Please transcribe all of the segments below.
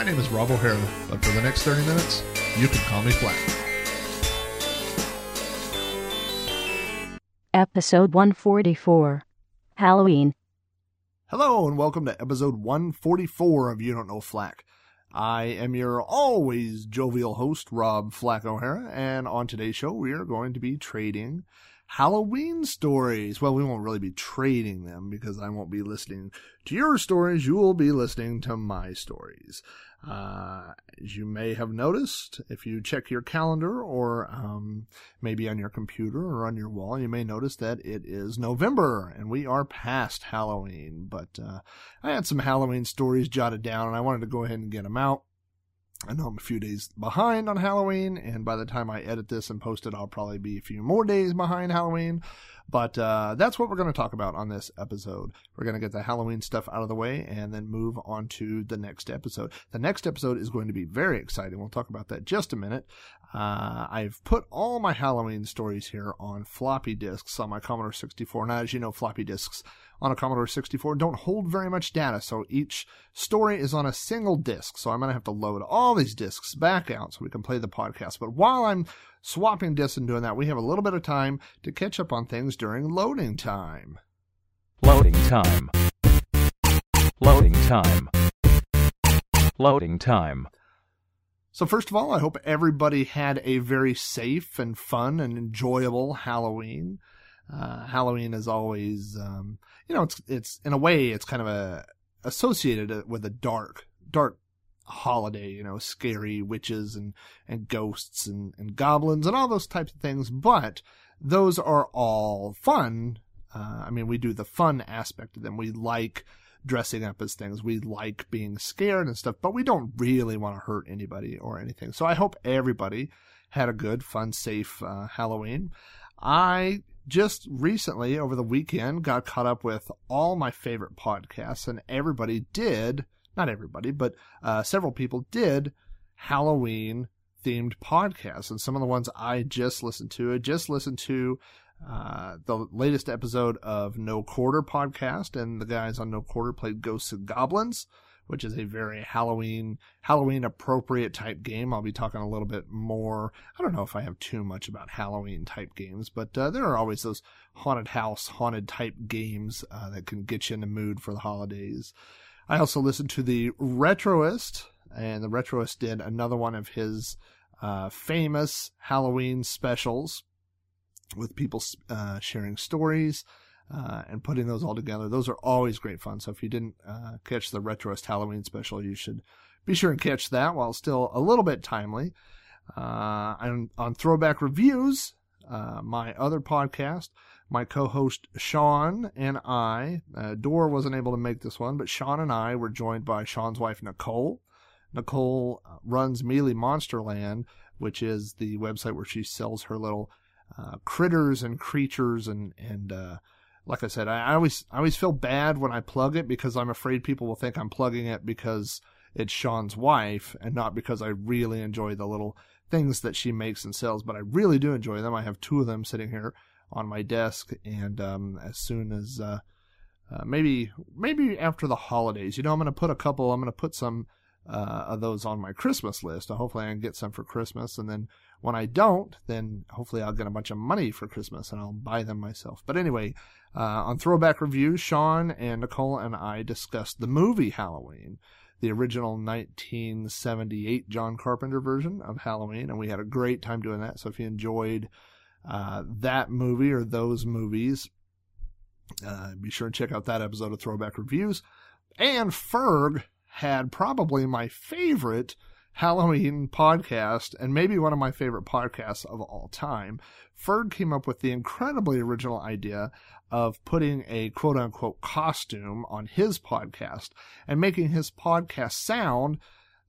My name is Rob O'Hara, but for the next 30 minutes, you can call me Flack. Episode 144 Halloween. Hello, and welcome to episode 144 of You Don't Know Flack. I am your always jovial host, Rob Flack O'Hara, and on today's show, we are going to be trading Halloween stories. Well, we won't really be trading them because I won't be listening to your stories. You will be listening to my stories. Uh, as you may have noticed, if you check your calendar or um, maybe on your computer or on your wall, you may notice that it is November and we are past Halloween. But uh, I had some Halloween stories jotted down and I wanted to go ahead and get them out. I know I'm a few days behind on Halloween, and by the time I edit this and post it, I'll probably be a few more days behind Halloween. But uh, that's what we're going to talk about on this episode. We're going to get the Halloween stuff out of the way and then move on to the next episode. The next episode is going to be very exciting. We'll talk about that just a minute. Uh, I've put all my Halloween stories here on floppy disks on my Commodore 64. Now, as you know, floppy disks on a Commodore 64 don't hold very much data, so each story is on a single disk. So I'm going to have to load all these disks back out so we can play the podcast. But while I'm swapping disks and doing that, we have a little bit of time to catch up on things during loading time. Loading time. Loading time. Loading time. So first of all, I hope everybody had a very safe and fun and enjoyable Halloween. Uh, Halloween is always, um, you know, it's it's in a way it's kind of a associated with a dark, dark holiday. You know, scary witches and and ghosts and and goblins and all those types of things. But those are all fun. Uh, I mean, we do the fun aspect of them. We like dressing up as things. We like being scared and stuff, but we don't really want to hurt anybody or anything. So I hope everybody had a good, fun, safe uh, Halloween. I just recently, over the weekend, got caught up with all my favorite podcasts, and everybody did, not everybody, but uh, several people did Halloween themed podcasts. And some of the ones I just listened to, I just listened to uh, the latest episode of No Quarter podcast, and the guys on No Quarter played Ghosts and Goblins, which is a very Halloween Halloween appropriate type game. I'll be talking a little bit more. I don't know if I have too much about Halloween type games, but uh, there are always those haunted house, haunted type games uh, that can get you in the mood for the holidays. I also listened to the Retroist, and the Retroist did another one of his uh, famous Halloween specials with people uh, sharing stories uh, and putting those all together. Those are always great fun. So if you didn't uh, catch the Retroist Halloween special, you should be sure and catch that while still a little bit timely. Uh, and on Throwback Reviews, uh, my other podcast, my co-host Sean and I, uh, Dora wasn't able to make this one, but Sean and I were joined by Sean's wife Nicole. Nicole runs Mealy Monsterland, which is the website where she sells her little uh, critters and creatures and and uh, like I said, I, I, always I always feel bad when I plug it because I'm afraid people will think I'm plugging it because it's Sean's wife and not because I really enjoy the little things that she makes and sells. But I really do enjoy them. I have two of them sitting here on my desk, and um, as soon as uh, uh, maybe maybe after the holidays, you know, I'm to put a couple. I'm to put some uh, of those on my Christmas list. hopefully, I can get some for Christmas, and then when I don't, then hopefully I'll get a bunch of money for Christmas and I'll buy them myself. But anyway, uh, on Throwback Reviews, Sean and Nicole and I discussed the movie Halloween, the original 1978 John Carpenter version of Halloween, and we had a great time doing that. So if you enjoyed uh, that movie or those movies, uh, be sure and check out that episode of Throwback Reviews. And Ferg had probably my favorite Halloween podcast and maybe one of my favorite podcasts of all time. Ferg came up with the incredibly original idea of putting a quote unquote costume on his podcast and making his podcast sound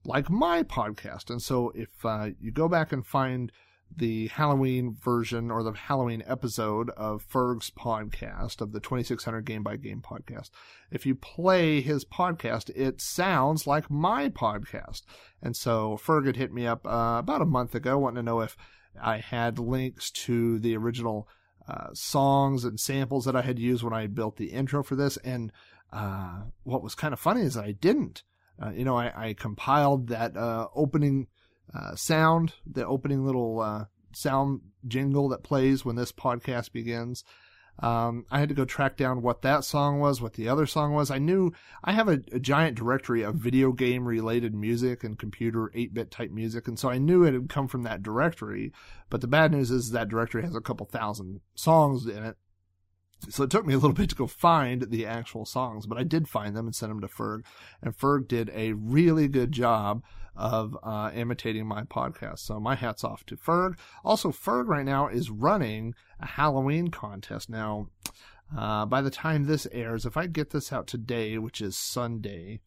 like my podcast. And so if uh, you go back and find the Halloween version or the Halloween episode of Ferg's podcast of the 2600 Game by Game podcast. If you play his podcast, it sounds like my podcast. And so Ferg had hit me up uh, about a month ago wanting to know if I had links to the original uh, songs and samples that I had used when I built the intro for this. And uh, what was kind of funny is I didn't. Uh, you know, I, I compiled that uh, opening uh, sound, the opening little uh, sound jingle that plays when this podcast begins. Um, I had to go track down what that song was, what the other song was. I knew I have a, a giant directory of video game related music and computer 8 bit type music, and so I knew it had come from that directory. But the bad news is that directory has a couple thousand songs in it. So it took me a little bit to go find the actual songs, but I did find them and sent them to Ferg. And Ferg did a really good job of uh, imitating my podcast. So my hat's off to Ferg. Also, Ferg right now is running a Halloween contest. Now, uh, by the time this airs, if I get this out today, which is Sunday,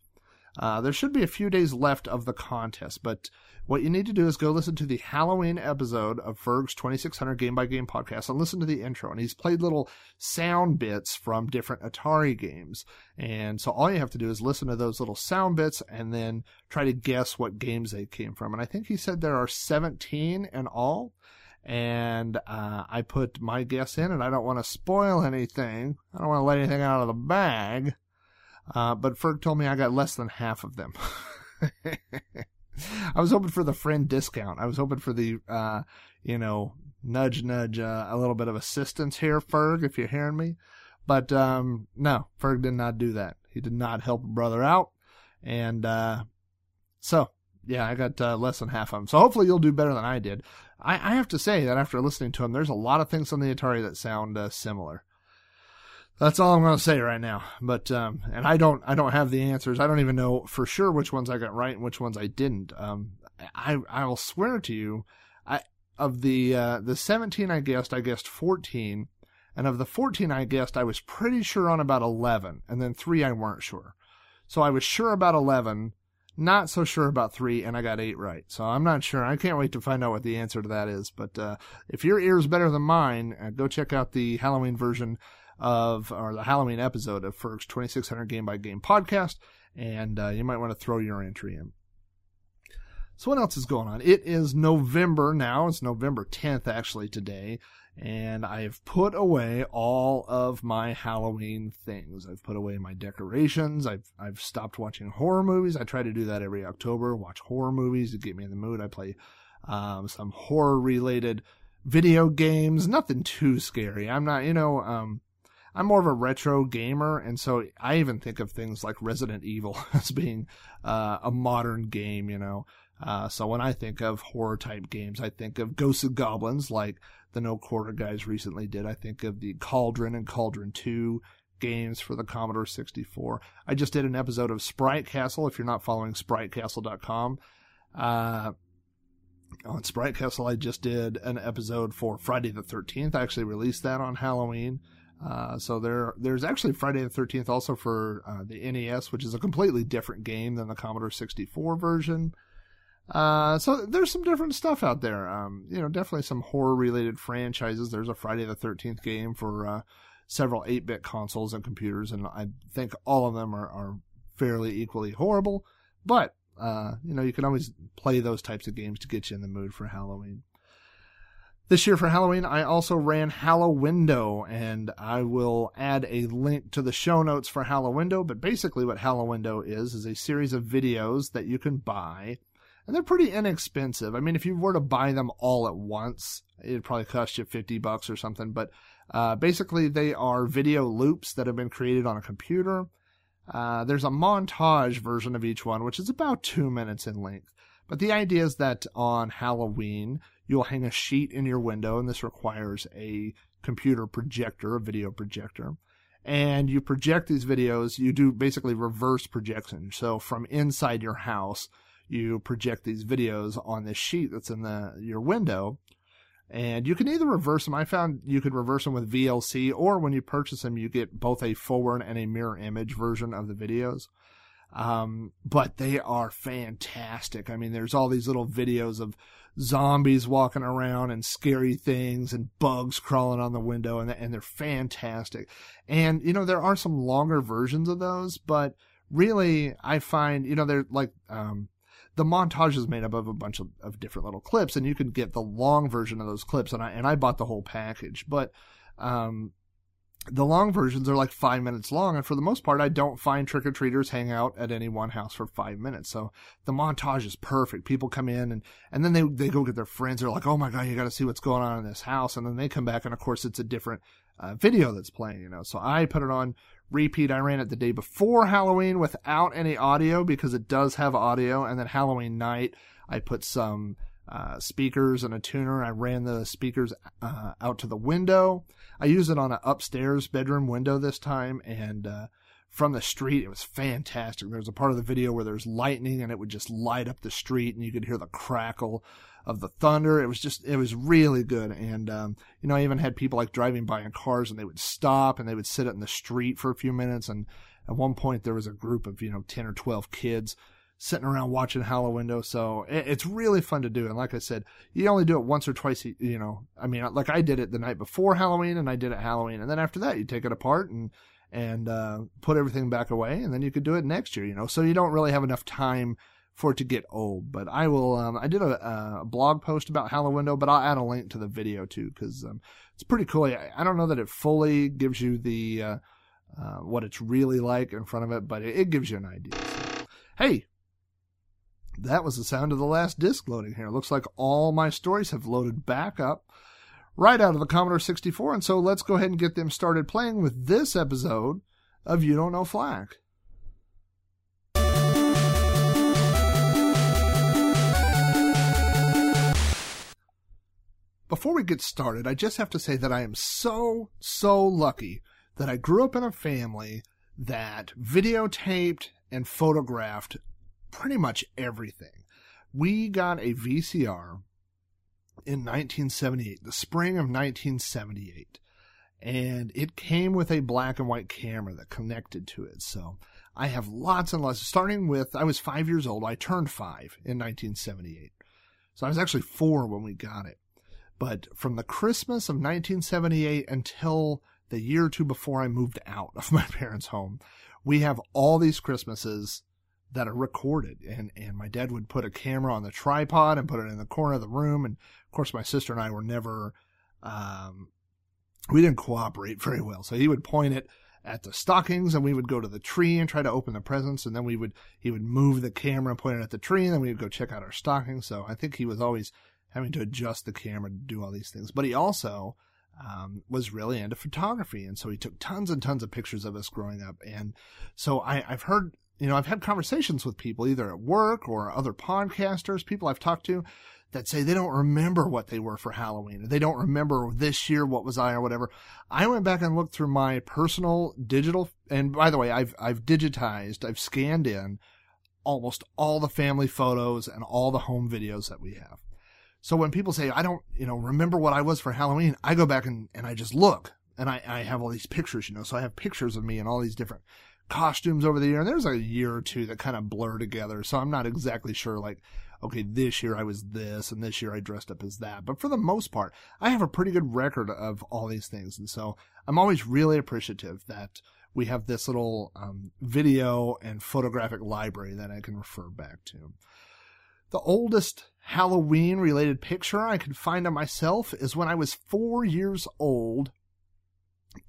uh, there should be a few days left of the contest, but what you need to do is go listen to the Halloween episode of Ferg's 2600 Game by Game podcast and listen to the intro. And he's played little sound bits from different Atari games. And so all you have to do is listen to those little sound bits and then try to guess what games they came from. And I think he said there are 17 in all. And uh, I put my guess in, and I don't want to spoil anything. I don't want to let anything out of the bag. Uh, but Ferg told me I got less than half of them. I was hoping for the friend discount. I was hoping for the, uh, you know, nudge, nudge, uh, a little bit of assistance here, Ferg, if you're hearing me. But, um, no, Ferg did not do that. He did not help a brother out. And, uh, so, yeah, I got uh, less than half of them. So hopefully you'll do better than I did. I, I have to say that after listening to him, there's a lot of things on the Atari that sound uh, similar. That's all I'm going to say right now. But um, and I don't I don't have the answers. I don't even know for sure which ones I got right and which ones I didn't. Um, I I will swear to you, I of the uh, the 17 I guessed, I guessed 14, and of the 14 I guessed, I was pretty sure on about 11, and then three I weren't sure. So I was sure about 11, not so sure about three, and I got eight right. So I'm not sure. I can't wait to find out what the answer to that is. But uh, if your ear is better than mine, uh, go check out the Halloween version of or the Halloween episode of Ferg's 2600 Game by Game podcast, and uh, you might want to throw your entry in. So what else is going on? It is November now. It's November 10th actually today, and I have put away all of my Halloween things. I've put away my decorations. I've I've stopped watching horror movies. I try to do that every October. Watch horror movies to get me in the mood. I play um, some horror related video games. Nothing too scary. I'm not, you know, um, I'm more of a retro gamer, and so I even think of things like Resident Evil as being uh, a modern game, you know. Uh, so when I think of horror type games, I think of Ghosts and Goblins, like the No Quarter guys recently did. I think of the Cauldron and Cauldron 2 games for the Commodore 64. I just did an episode of Sprite Castle. If you're not following SpriteCastle.com, uh, on Sprite Castle, I just did an episode for Friday the 13th. I actually released that on Halloween. Uh, so there, there's actually Friday the 13th also for uh, the NES, which is a completely different game than the Commodore 64 version. Uh, so there's some different stuff out there. Um, you know, definitely some horror related franchises. There's a Friday the 13th game for uh, several 8-bit consoles and computers, and I think all of them are, are fairly equally horrible. But uh, you know, you can always play those types of games to get you in the mood for Halloween. This year for Halloween, I also ran Hallowindow, and I will add a link to the show notes for Hallowindow. But basically, what Hallowindow is is a series of videos that you can buy, and they're pretty inexpensive. I mean, if you were to buy them all at once, it'd probably cost you fifty bucks or something. But uh, basically, they are video loops that have been created on a computer. Uh, there's a montage version of each one, which is about two minutes in length. But the idea is that on Halloween, you'll hang a sheet in your window, and this requires a computer projector, a video projector. And you project these videos, you do basically reverse projection. So from inside your house, you project these videos on this sheet that's in the your window. And you can either reverse them. I found you could reverse them with VLC, or when you purchase them, you get both a forward and a mirror image version of the videos. Um, but they are fantastic. I mean, there's all these little videos of zombies walking around and scary things and bugs crawling on the window and, and they're fantastic. And, you know, there are some longer versions of those, but really I find, you know, they're like, um, the montage is made up of a bunch of, of different little clips and you can get the long version of those clips and I, and I bought the whole package, but, um, the long versions are like five minutes long, and for the most part, I don't find trick or treaters hang out at any one house for five minutes. So the montage is perfect. People come in and and then they they go get their friends. They're like, "Oh my god, you got to see what's going on in this house," and then they come back, and of course, it's a different uh, video that's playing. You know, so I put it on repeat. I ran it the day before Halloween without any audio because it does have audio, and then Halloween night I put some uh, speakers and a tuner. I ran the speakers uh, out to the window. I used it on an upstairs bedroom window this time, and uh, from the street, it was fantastic. There was a part of the video where there's lightning, and it would just light up the street, and you could hear the crackle of the thunder. It was just, it was really good. And, um, you know, I even had people like driving by in cars, and they would stop, and they would sit in the street for a few minutes. And at one point, there was a group of, you know, 10 or 12 kids sitting around watching Halloween. So it's really fun to do. And like I said, you only do it once or twice, you know, I mean, like I did it the night before Halloween and I did it Halloween. And then after that, you take it apart and, and, uh, put everything back away and then you could do it next year, you know, so you don't really have enough time for it to get old. But I will, um, I did a, a blog post about Halloween, but I'll add a link to the video too, cause, um, it's pretty cool. I, I don't know that it fully gives you the, uh, uh, what it's really like in front of it, but it, it gives you an idea. So, hey, that was the sound of the last disk loading here. Looks like all my stories have loaded back up right out of the Commodore 64. And so let's go ahead and get them started playing with this episode of You Don't Know Flack. Before we get started, I just have to say that I am so, so lucky that I grew up in a family that videotaped and photographed pretty much everything. We got a VCR in 1978, the spring of 1978, and it came with a black and white camera that connected to it. So I have lots and lots, starting with, I was five years old. I turned five in 1978. So I was actually four when we got it. But from the Christmas of 1978 until the year or two before I moved out of my parents' home, we have all these Christmases that are recorded. And, and my dad would put a camera on the tripod and put it in the corner of the room. And of course, my sister and I were never, um, we didn't cooperate very well. So he would point it at the stockings and we would go to the tree and try to open the presents. And then we would, he would move the camera and point it at the tree and then we would go check out our stockings. So I think he was always having to adjust the camera to do all these things. But he also, um, was really into photography. And so he took tons and tons of pictures of us growing up. And so I, I've heard you know, I've had conversations with people either at work or other podcasters, people I've talked to that say they don't remember what they were for Halloween. They don't remember this year what was I or whatever. I went back and looked through my personal digital and by the way, I've I've digitized, I've scanned in almost all the family photos and all the home videos that we have. So when people say I don't, you know, remember what I was for Halloween, I go back and, and I just look and I, I have all these pictures, you know, so I have pictures of me in all these different costumes over the year. And there's a year or two that kind of blur together. So I'm not exactly sure, like, okay, this year I was this and this year I dressed up as that. But for the most part, I have a pretty good record of all these things. And so I'm always really appreciative that we have this little um, video and photographic library that I can refer back to. The oldest Halloween related picture I could find of myself is when I was four years old.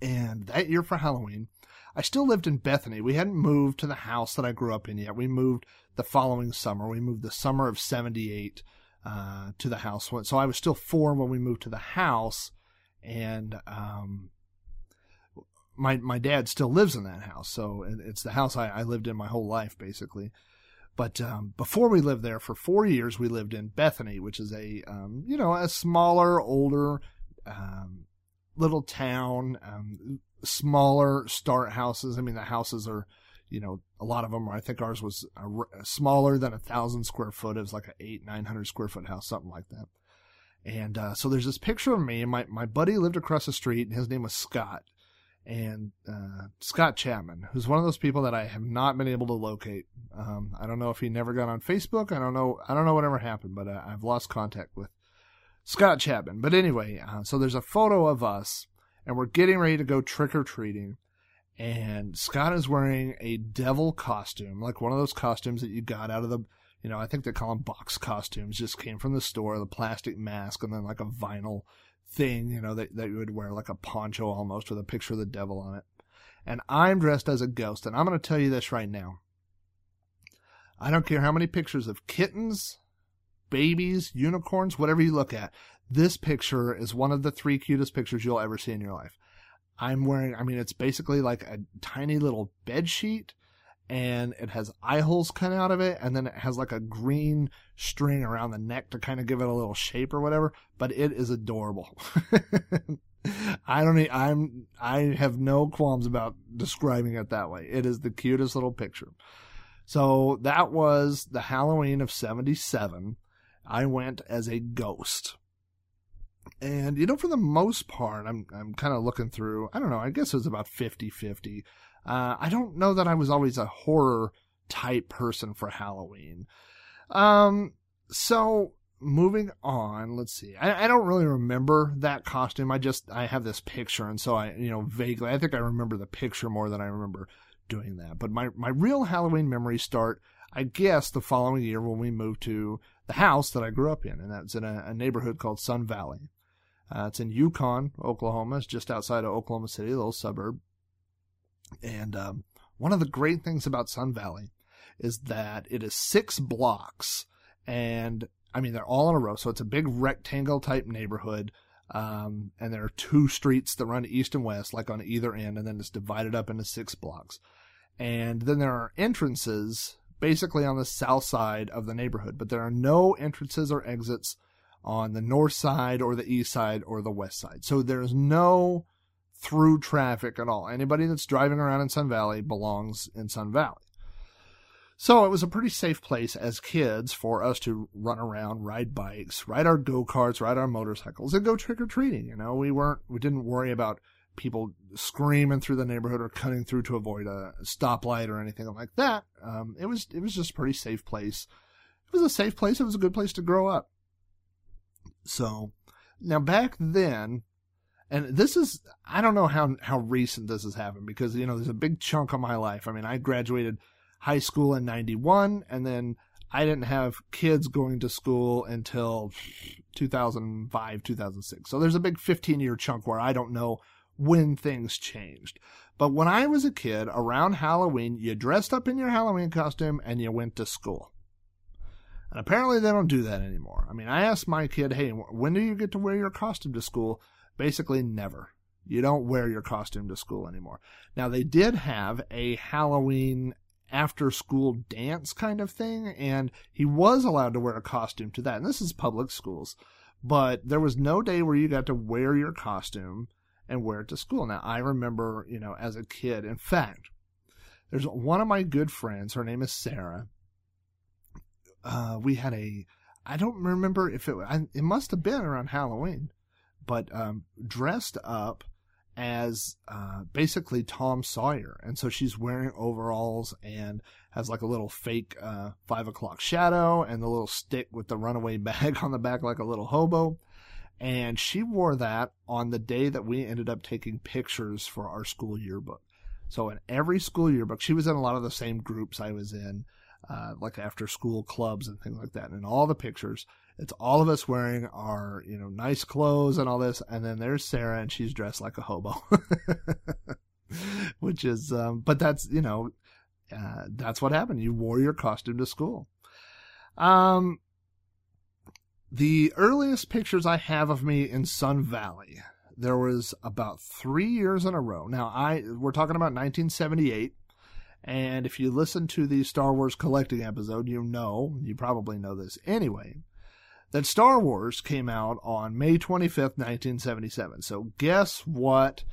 And that year for Halloween, I still lived in Bethany. We hadn't moved to the house that I grew up in yet. We moved the following summer. We moved the summer of 78 uh, to the house. So I was still four when we moved to the house. And um, my my dad still lives in that house. So it's the house I, I lived in my whole life, basically. But um, before we lived there for four years, we lived in Bethany, which is a um, you know a smaller, older um, little town. Smaller start houses. I mean, the houses are, you know, a lot of them. Are, I think ours was a, smaller than a thousand square foot. It was like an eight, nine hundred square foot house, something like that. And uh, so there's this picture of me, my my buddy lived across the street, and his name was Scott. and uh, Scott Chapman, who's one of those people that I have not been able to locate. Um, I don't know if he never got on Facebook. I don't know. I don't know whatever happened, but uh, I've lost contact with Scott Chapman. But anyway, uh, so there's a photo of us, and we're getting ready to go trick or treating. And Scott is wearing a devil costume, like one of those costumes that you got out of the, you know, I think they call them box costumes, just came from the store, the plastic mask, and then like a vinyl thing, you know, that, that you would wear like a poncho almost with a picture of the devil on it. And I'm dressed as a ghost. And I'm going to tell you this right now. I don't care how many pictures of kittens, babies, unicorns, whatever you look at. This picture is one of the three cutest pictures you'll ever see in your life. I'm wearing, I mean, it's basically like a tiny little bed sheet and it has eye holes cut out of it, and then it has like a green string around the neck to kind of give it a little shape or whatever. But it is adorable. I don't, need, I'm, I have no qualms about describing it that way. It is the cutest little picture. So that was the Halloween of '77. I went as a ghost. And you know, for the most part, I'm I'm kind of looking through. I don't know. I guess it was about 50-50. Uh, I don't know that I was always a horror type person for Halloween. Um, so moving on, let's see. I, I don't really remember that costume. I just I have this picture, and so I you know vaguely I think I remember the picture more than I remember doing that. But my my real Halloween memories start, I guess, the following year when we moved to the house that I grew up in, and that's in a, a neighborhood called Sun Valley. Uh, it's in Yukon, Oklahoma. It's just outside of Oklahoma City, a little suburb. And um, one of the great things about Sun Valley is that it is six blocks, and I mean they're all in a row, so it's a big rectangle type neighborhood. Um, and there are two streets that run east and west, like on either end, and then it's divided up into six blocks. And then there are entrances basically on the south side of the neighborhood, but there are no entrances or exits on the north side or the east side or the west side. So there's no through traffic at all. Anybody that's driving around in Sun Valley belongs in Sun Valley. So it was a pretty safe place as kids for us to run around, ride bikes, ride our go-karts, ride our motorcycles, and go trick-or-treating. You know, we weren't, we didn't worry about people screaming through the neighborhood or cutting through to avoid a stoplight or anything like that. Um, it was, it was just a pretty safe place. It was a safe place. It was a good place to grow up. So now back then, and this is I don't know how how recent this has happened because you know there's a big chunk of my life. I mean, I graduated high school in 91 and then I didn't have kids going to school until 2005, 2006. So there's a big 15 year chunk where I don't know when things changed. But when I was a kid, around Halloween, you dressed up in your Halloween costume and you went to school. And apparently they don't do that anymore. I mean, I asked my kid, hey, when do you get to wear your costume to school? Basically, never. You don't wear your costume to school anymore. Now, they did have a Halloween after school dance kind of thing, and he was allowed to wear a costume to that. And this is public schools. But there was no day where you got to wear your costume and wear it to school. Now, I remember, you know, as a kid, in fact, there's one of my good friends, her name is Sarah. Uh, we had a, I don't remember if it, it must have been around Halloween, but um, dressed up as uh, basically Tom Sawyer. And so she's wearing overalls and has like a little fake uh, five o'clock shadow and the little stick with the runaway bag on the back like a little hobo. And she wore that on the day that we ended up taking pictures for our school yearbook. So in every school yearbook, she was in a lot of the same groups I was in, uh, like after school clubs and things like that. And in all the pictures, it's all of us wearing our, you know, nice clothes and all this. And then there's Sarah and she's dressed like a hobo, which is, um, but that's, you know, uh, that's what happened. You wore your costume to school. Um, the earliest pictures I have of me in Sun Valley, there was about three years in a row. Now I, we're talking about 1978. And if you listen to the Star Wars collecting episode, you know, you probably know this anyway, that Star Wars came out on May 25th, 1977. So guess what?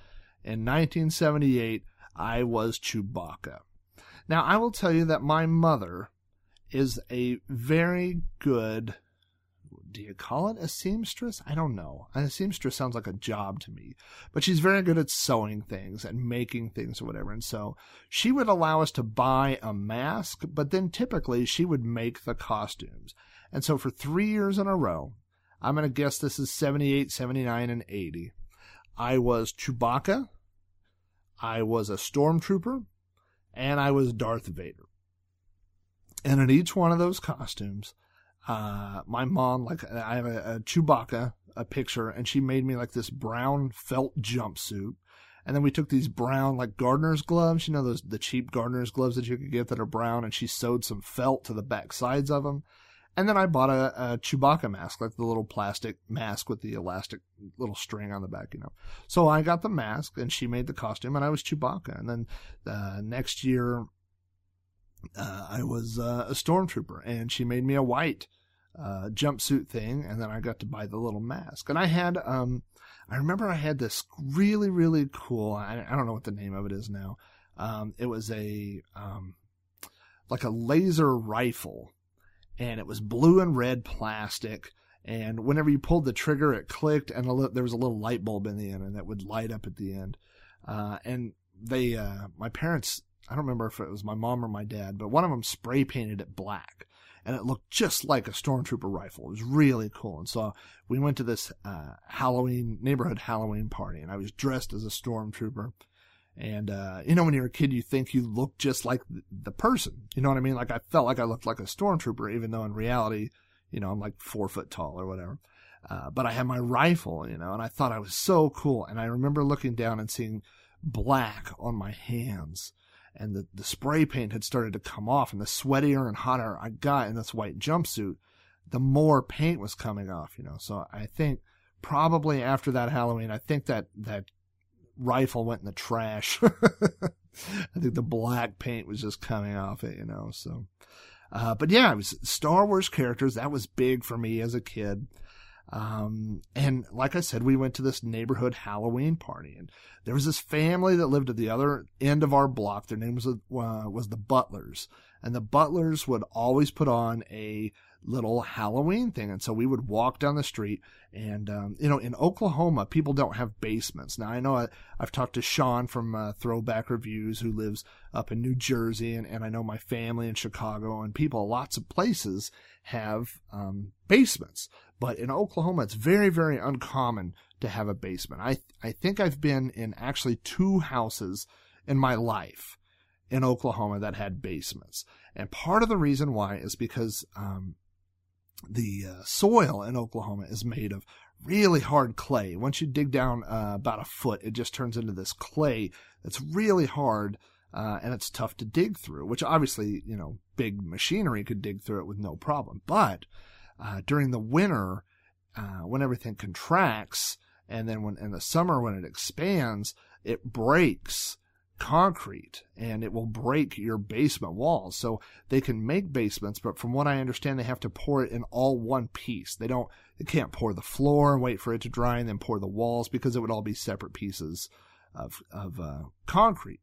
In 1978, I was Chewbacca. Now, I will tell you that my mother is a very good do you call it a seamstress? I don't know. A seamstress sounds like a job to me, but she's very good at sewing things and making things or whatever. And so she would allow us to buy a mask, but then typically she would make the costumes. And so for three years in a row, I'm going to guess this is 78, 79, and 80. I was Chewbacca, I was a stormtrooper, and I was Darth Vader. And in each one of those costumes, uh, my mom, like, I have a, a Chewbacca, a picture, and she made me like this brown felt jumpsuit. And then we took these brown, like gardener's gloves, you know, those, the cheap gardener's gloves that you could get that are brown, and she sewed some felt to the back sides of them. And then I bought a, a Chewbacca mask, like the little plastic mask with the elastic little string on the back, you know. So I got the mask and she made the costume and I was Chewbacca. And then uh, next year, uh, I was uh, a stormtrooper and she made me a white uh, jumpsuit thing. And then I got to buy the little mask. And I had, um, I remember I had this really, really cool, I, I don't know what the name of it is now. Um, it was a, um, like a laser rifle and it was blue and red plastic. And whenever you pulled the trigger, it clicked, and li- there was a little light bulb in the end, and that would light up at the end. Uh, and they, uh, my parents, I don't remember if it was my mom or my dad, but one of them spray painted it black, and it looked just like a stormtrooper rifle. It was really cool. And so we went to this uh, Halloween neighborhood Halloween party, and I was dressed as a stormtrooper. And, uh, you know, when you're a kid, you think you look just like the person. You know what I mean? Like I felt like I looked like a stormtrooper, even though in reality, you know, I'm like four foot tall or whatever. Uh, but I had my rifle, you know, and I thought I was so cool. And I remember looking down and seeing black on my hands and the, the spray paint had started to come off and the sweatier and hotter I got in this white jumpsuit, the more paint was coming off, you know. So I think probably after that Halloween, I think that, that rifle went in the trash. I think the black paint was just coming off it, you know. So, uh, but yeah, it was Star Wars characters. That was big for me as a kid. Um, and like I said, we went to this neighborhood Halloween party, and there was this family that lived at the other end of our block. Their name was uh, was the Butlers, and the Butlers would always put on a little Halloween thing. And so we would walk down the street and, um, you know, in Oklahoma, people don't have basements. Now I know I, have talked to Sean from uh, Throwback Reviews who lives up in New Jersey and, and I know my family in Chicago and people, lots of places have, um, basements. But in Oklahoma, it's very, very uncommon to have a basement. I, I think I've been in actually two houses in my life in Oklahoma that had basements. And part of the reason why is because um, the uh, soil in Oklahoma is made of really hard clay. Once you dig down uh, about a foot, it just turns into this clay that's really hard uh, and it's tough to dig through. Which obviously, you know, big machinery could dig through it with no problem. But uh, during the winter, uh, when everything contracts, and then when in the summer when it expands, it breaks concrete and it will break your basement walls. So they can make basements, but from what I understand, they have to pour it in all one piece. They don't, they can't pour the floor and wait for it to dry and then pour the walls because it would all be separate pieces of, of, uh, concrete.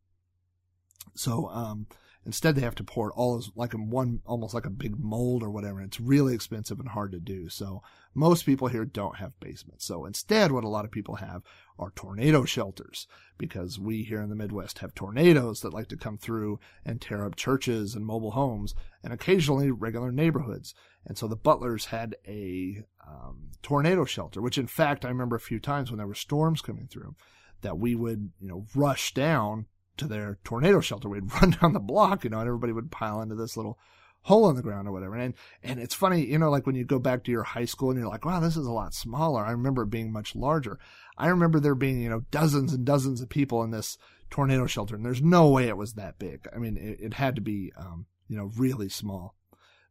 So, um, Instead, they have to pour it all as like in one, almost like a big mold or whatever. It's really expensive and hard to do. So most people here don't have basements. So instead, what a lot of people have are tornado shelters because we here in the Midwest have tornadoes that like to come through and tear up churches and mobile homes and occasionally regular neighborhoods. And so the Butlers had a um, tornado shelter, which in fact, I remember a few times when there were storms coming through that we would, you know, rush down to their tornado shelter. We'd run down the block, you know, and everybody would pile into this little hole in the ground or whatever. And, and it's funny, you know, like when you go back to your high school and you're like, wow, this is a lot smaller. I remember it being much larger. I remember there being, you know, dozens and dozens of people in this tornado shelter. And there's no way it was that big. I mean, it, it had to be, um, you know, really small.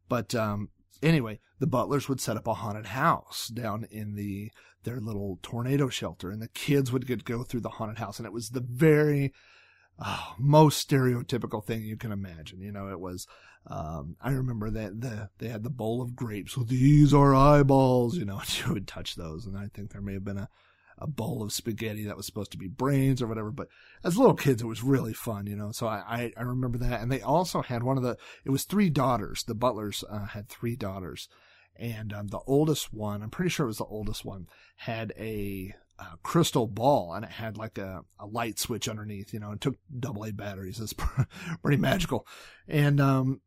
But, um, anyway, the butlers would set up a haunted house down in the, their little tornado shelter and the kids would get, go through the haunted house. And it was the very, oh, most stereotypical thing you can imagine. You know, it was, um, I remember that the, they had the bowl of grapes. So these are eyeballs, you know, and you would touch those. And I think there may have been a, a bowl of spaghetti that was supposed to be brains or whatever. But as little kids, it was really fun, you know. So I, I, I remember that. And they also had one of the, it was three daughters. The butlers uh, had three daughters. and um, the oldest one, I'm pretty sure it was the oldest one, had a crystal ball and it had like a, a light switch underneath, you know, it took double A batteries. It's pretty magical. And, um,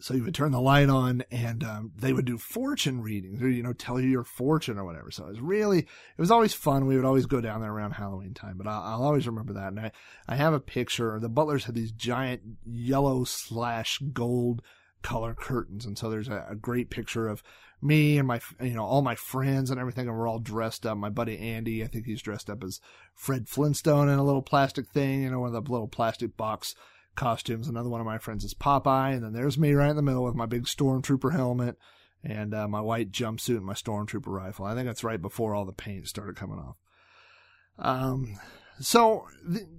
so you would turn the light on and, um, they would do fortune readings or, you know, tell you your fortune or whatever. So it was really, it was always fun. We would always go down there around Halloween time, but I'll, I'll always remember that. And I, I have a picture. The Butlers had these giant yellow slash gold color curtains. And so there's a, a great picture of me and my, you know, all my friends and everything, and we're all dressed up. My buddy Andy, I think he's dressed up as Fred Flintstone in a little plastic thing, you know, one of the little plastic box costumes. Another one of my friends is Popeye, and then there's me right in the middle with my big stormtrooper helmet and uh, my white jumpsuit and my stormtrooper rifle. I think that's right before all the paint started coming off. Um, so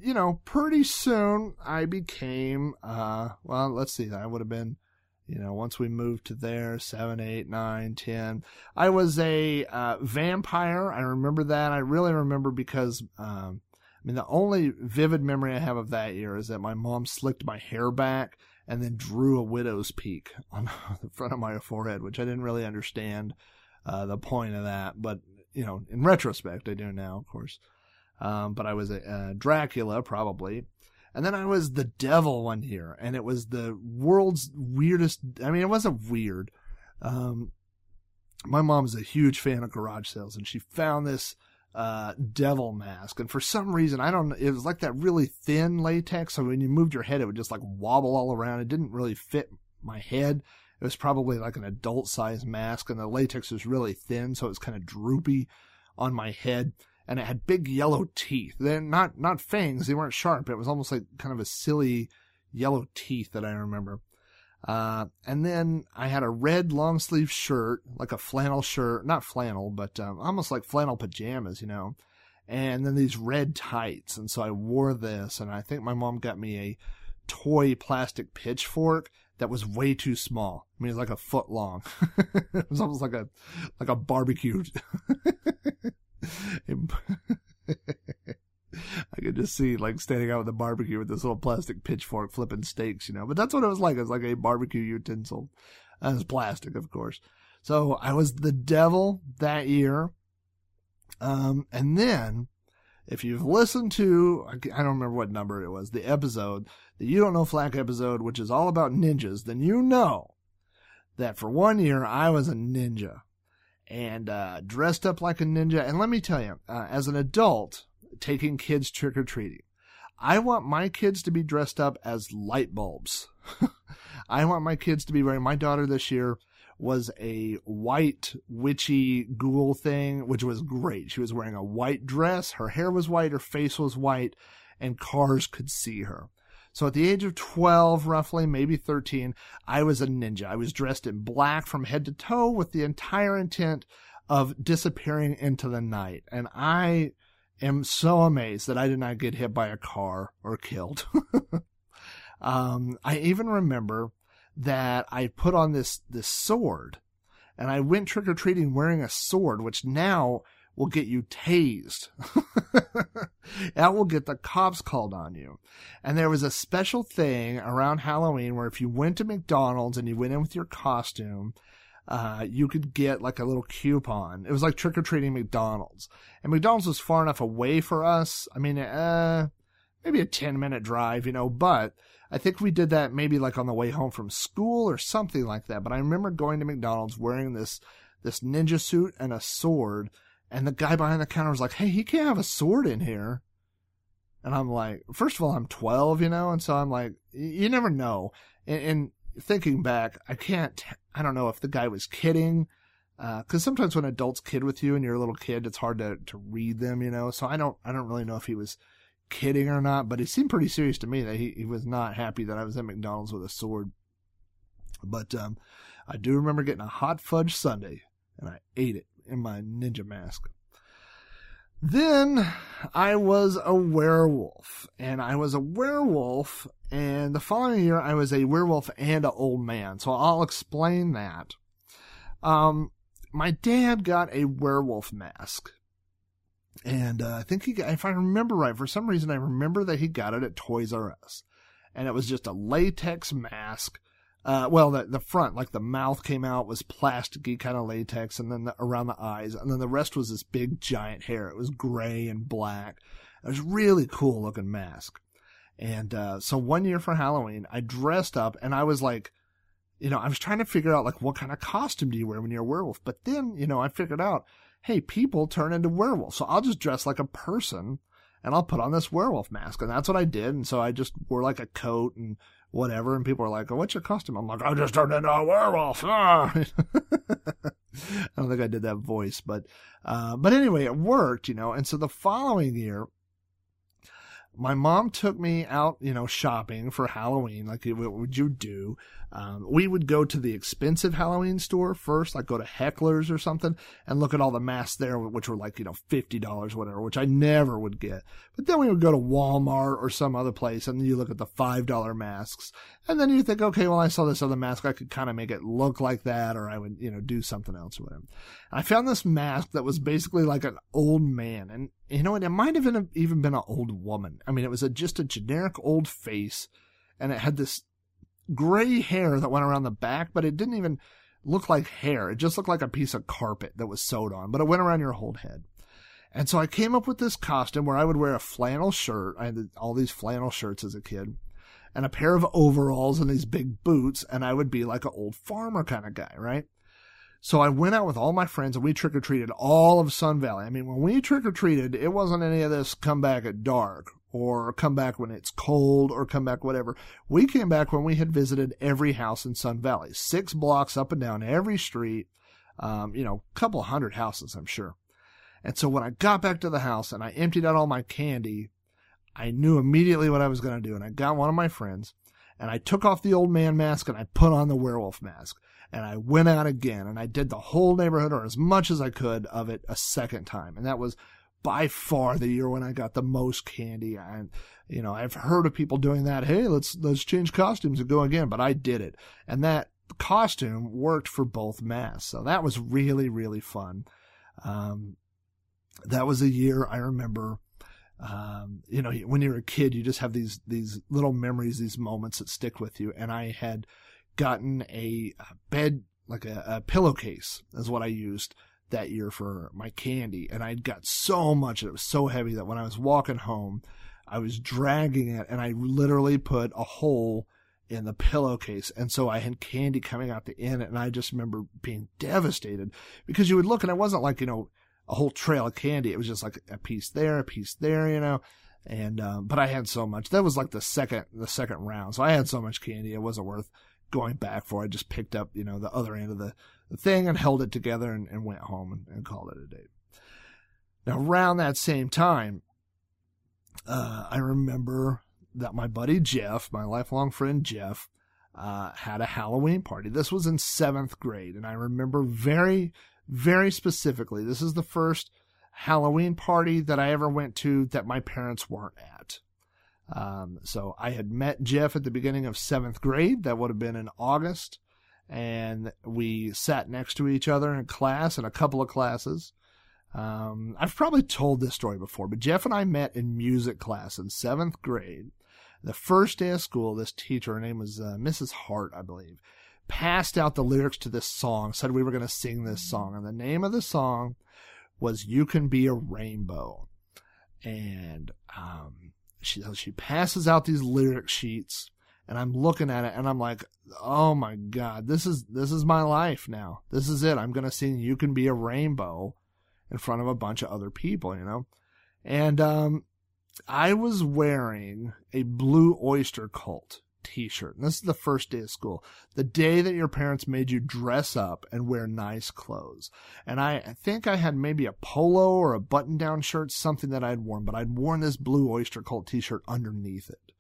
you know, pretty soon I became, uh, well, let's see, I would have been you know, once we moved to there, seven, eight, nine, ten, I was a uh, vampire. I remember that. I really remember because, um, I mean, the only vivid memory I have of that year is that my mom slicked my hair back and then drew a widow's peak on the front of my forehead, which I didn't really understand uh, the point of that. But, you know, in retrospect, I do now, of course. Um, but I was a, a Dracula, probably. And then I was the devil one year, and it was the world's weirdest. I mean, it wasn't weird. Um, my is a huge fan of garage sales, and she found this uh, devil mask. And for some reason, I don't. It was like that really thin latex, so when you moved your head, it would just like wobble all around. It didn't really fit my head. It was probably like an adult size mask, and the latex was really thin, so it was kind of droopy on my head and it had big yellow teeth. They're not not fangs. They weren't sharp. It was almost like kind of a silly yellow teeth that I remember. Uh, and then I had a red long sleeve shirt, like a flannel shirt, not flannel, but um, almost like flannel pajamas, you know. And then these red tights, and so I wore this, and I think my mom got me a toy plastic pitchfork that was way too small. I mean, it's like a foot long. it was almost like a like a barbecue I could just see like standing out with the barbecue with this little plastic pitchfork flipping steaks, you know. But that's what it was like. It was like a barbecue utensil. And it's plastic, of course. So I was the devil that year. Um, and then if you've listened to, I don't remember what number it was, the episode, the You Don't Know Flack episode, which is all about ninjas, then you know that for one year I was a ninja and uh, dressed up like a ninja. And let me tell you, uh, as an adult taking kids trick or treating, I want my kids to be dressed up as light bulbs. I want my kids to be wearing. My daughter this year was a white witchy ghoul thing, which was great. She was wearing a white dress, her hair was white, her face was white, and cars could see her. So at the age of 12, roughly, maybe 13, I was a ninja. I was dressed in black from head to toe with the entire intent of disappearing into the night. And I am so amazed that I did not get hit by a car or killed. um, I even remember that I put on this, this sword and I went trick or treating wearing a sword, which now will get you tased. that will get the cops called on you. And there was a special thing around Halloween where if you went to McDonald's and you went in with your costume, uh, you could get like a little coupon. It was like trick or treating McDonald's. And McDonald's was far enough away for us. I mean, uh, maybe a 10 minute drive, you know, but I think we did that maybe like on the way home from school or something like that. But I remember going to McDonald's wearing this, this ninja suit and a sword and the guy behind the counter was like, Hey, he can't have a sword in here. And I'm like, first of all, I'm 12, you know? And so I'm like, you never know. And, and thinking back, I can't, I don't know if the guy was kidding. Uh, cause sometimes when adults kid with you and you're a little kid, it's hard to, to read them, you know? So I don't, I don't really know if he was kidding or not, but it seemed pretty serious to me that he, he was not happy that I was at McDonald's with a sword. But, um, I do remember getting a hot fudge sundae and I ate it in my ninja mask. Then I was a werewolf, and I was a werewolf, and the following year I was a werewolf and an old man. So I'll explain that. Um, my dad got a werewolf mask, and uh, I think he, got, if I remember right, for some reason I remember that he got it at Toys R Us, and it was just a latex mask Uh, well, the the front, like the mouth came out, was plasticky kind of latex, and then the, around the eyes, and then the rest was this big giant hair. It was gray and black. It was really cool looking mask. And uh, so one year for Halloween, I dressed up, and I was like, you know, I was trying to figure out like what kind of costume do you wear when you're a werewolf. But then, you know, I figured out, hey, people turn into werewolves, so I'll just dress like a person and I'll put on this werewolf mask. And that's what I did. And so I just wore like a coat and whatever. And people are like, oh, what's your costume? I'm like, I just turned into a werewolf. Ah. I don't think I did that voice, but, uh, but anyway, it worked, you know. And so the following year, my mom took me out, you know, shopping for Halloween. Like, what would you do? Um, we would go to the expensive Halloween store first, like go to Heckler's or something, and look at all the masks there, which were like, you know, $50, whatever, which I never would get. But then we would go to Walmart or some other place, and you look at the $5 masks, and then you think, okay, well, I saw this other mask, I could kind of make it look like that, or I would, you know, do something else with it. I found this mask that was basically like an old man, and you know, and it might have been even been an old woman. I mean, it was a, just a generic old face, and it had this gray hair that went around the back, but it didn't even look like hair. It just looked like a piece of carpet that was sewed on, but it went around your whole head. And so I came up with this costume where I would wear a flannel shirt. I had all these flannel shirts as a kid and a pair of overalls and these big boots. And I would be like an old farmer kind of guy, right? So I went out with all my friends and we trick or treated all of Sun Valley. I mean, when we trick or treated, it wasn't any of this come back at dark or come back when it's cold or come back whatever. We came back when we had visited every house in Sun Valley, six blocks up and down every street, um, you know, a couple hundred houses, I'm sure. And so when I got back to the house and I emptied out all my candy, I knew immediately what I was going to do. And I got one of my friends and I took off the old man mask and I put on the werewolf mask and I went out again and I did the whole neighborhood or as much as I could of it a second time. And that was by far the year when I got the most candy. And, you know, I've heard of people doing that. Hey, let's, let's change costumes and go again. But I did it. And that costume worked for both masks. So that was really, really fun. Um, that was a year I remember. Um, you know, when you're a kid, you just have these, these little memories, these moments that stick with you. And I had gotten a, bed, like a, a pillowcase is what I used that year for my candy. And I'd got so much, and it was so heavy that when I was walking home, I was dragging it and I literally put a hole in the pillowcase. And so I had candy coming out the end. And I just remember being devastated because you would look and it wasn't like, you know, a whole trail of candy. It was just like a piece there, a piece there, you know. And, um, but I had so much. That was like the second, the second round. So I had so much candy. It wasn't worth going back for. I just picked up, you know, the other end of the, the thing and held it together and, and went home and, and, called it a day. Now, around that same time, uh, I remember that my buddy Jeff, my lifelong friend Jeff, uh, had a Halloween party. This was in seventh grade, and I remember very, very specifically. This is the first Halloween party that I ever went to that my parents weren't at. Um, so I had met Jeff at the beginning of seventh grade. That would have been in August. And we sat next to each other in class in a couple of classes. Um, I've probably told this story before, but Jeff and I met in music class in seventh grade. The first day of school, this teacher, her name was uh, Mrs. Hart, I believe, passed out the lyrics to this song, said we were going to sing this song. And the name of the song was You Can Be a Rainbow. And um, she she passes out these lyric sheets and I'm looking at it and I'm like, "Oh my god, this is this is my life now. This is it. I'm going to sing You Can Be a Rainbow in front of a bunch of other people, you know?" And um I was wearing a Blue Oyster Cult t-shirt. And this is the first day of school. The day that your parents made you dress up and wear nice clothes. And I think I had maybe a polo or a button down shirt, something that I'd worn, but I'd worn this blue oyster cult t-shirt underneath it.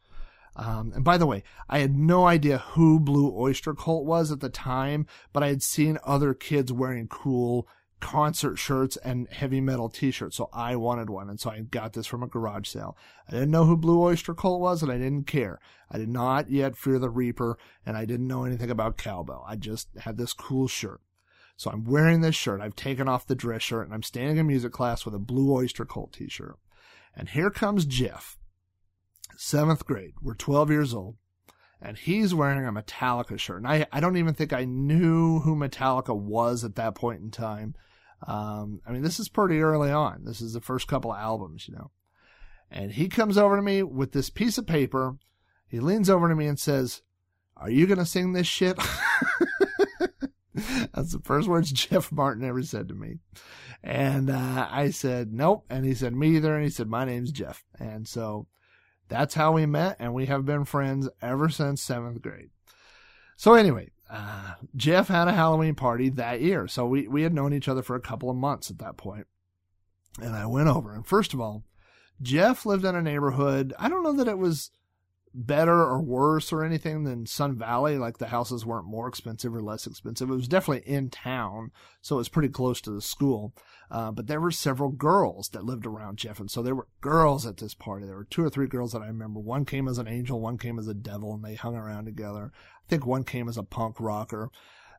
Um, and by the way, I had no idea who Blue Oyster Cult was at the time, but I had seen other kids wearing cool concert shirts and heavy metal t-shirts. So I wanted one. And so I got this from a garage sale. I didn't know who Blue Oyster Cult was and I didn't care. I did not yet fear the Reaper and I didn't know anything about cowbell. I just had this cool shirt. So I'm wearing this shirt. I've taken off the dress shirt and I'm standing in music class with a Blue Oyster Cult t-shirt. And here comes Jeff. Seventh grade. We're 12 years old. and he's wearing a Metallica shirt. And I, I don't even think I knew who Metallica was at that point in time. Um, I mean, this is pretty early on. This is the first couple of albums, you know. And he comes over to me with this piece of paper. He leans over to me and says, Are you going to sing this shit? That's the first words Jeff Martin ever said to me. And uh, I said, Nope. And he said, Me either. And he said, My name's Jeff. And so that's how we met. And we have been friends ever since seventh grade. So, anyway, uh, Jeff had a Halloween party that year. So we, we had known each other for a couple of months at that point. And I went over. And first of all, Jeff lived in a neighborhood. I don't know that it was better or worse or anything than Sun Valley. Like the houses weren't more expensive or less expensive. It was definitely in town, so it was pretty close to the school. Uh, but there were several girls that lived around Jeff, and so there were girls at this party. There were two or three girls that I remember. One came as an angel, one came as a devil, and they hung around together. I think one came as a punk rocker.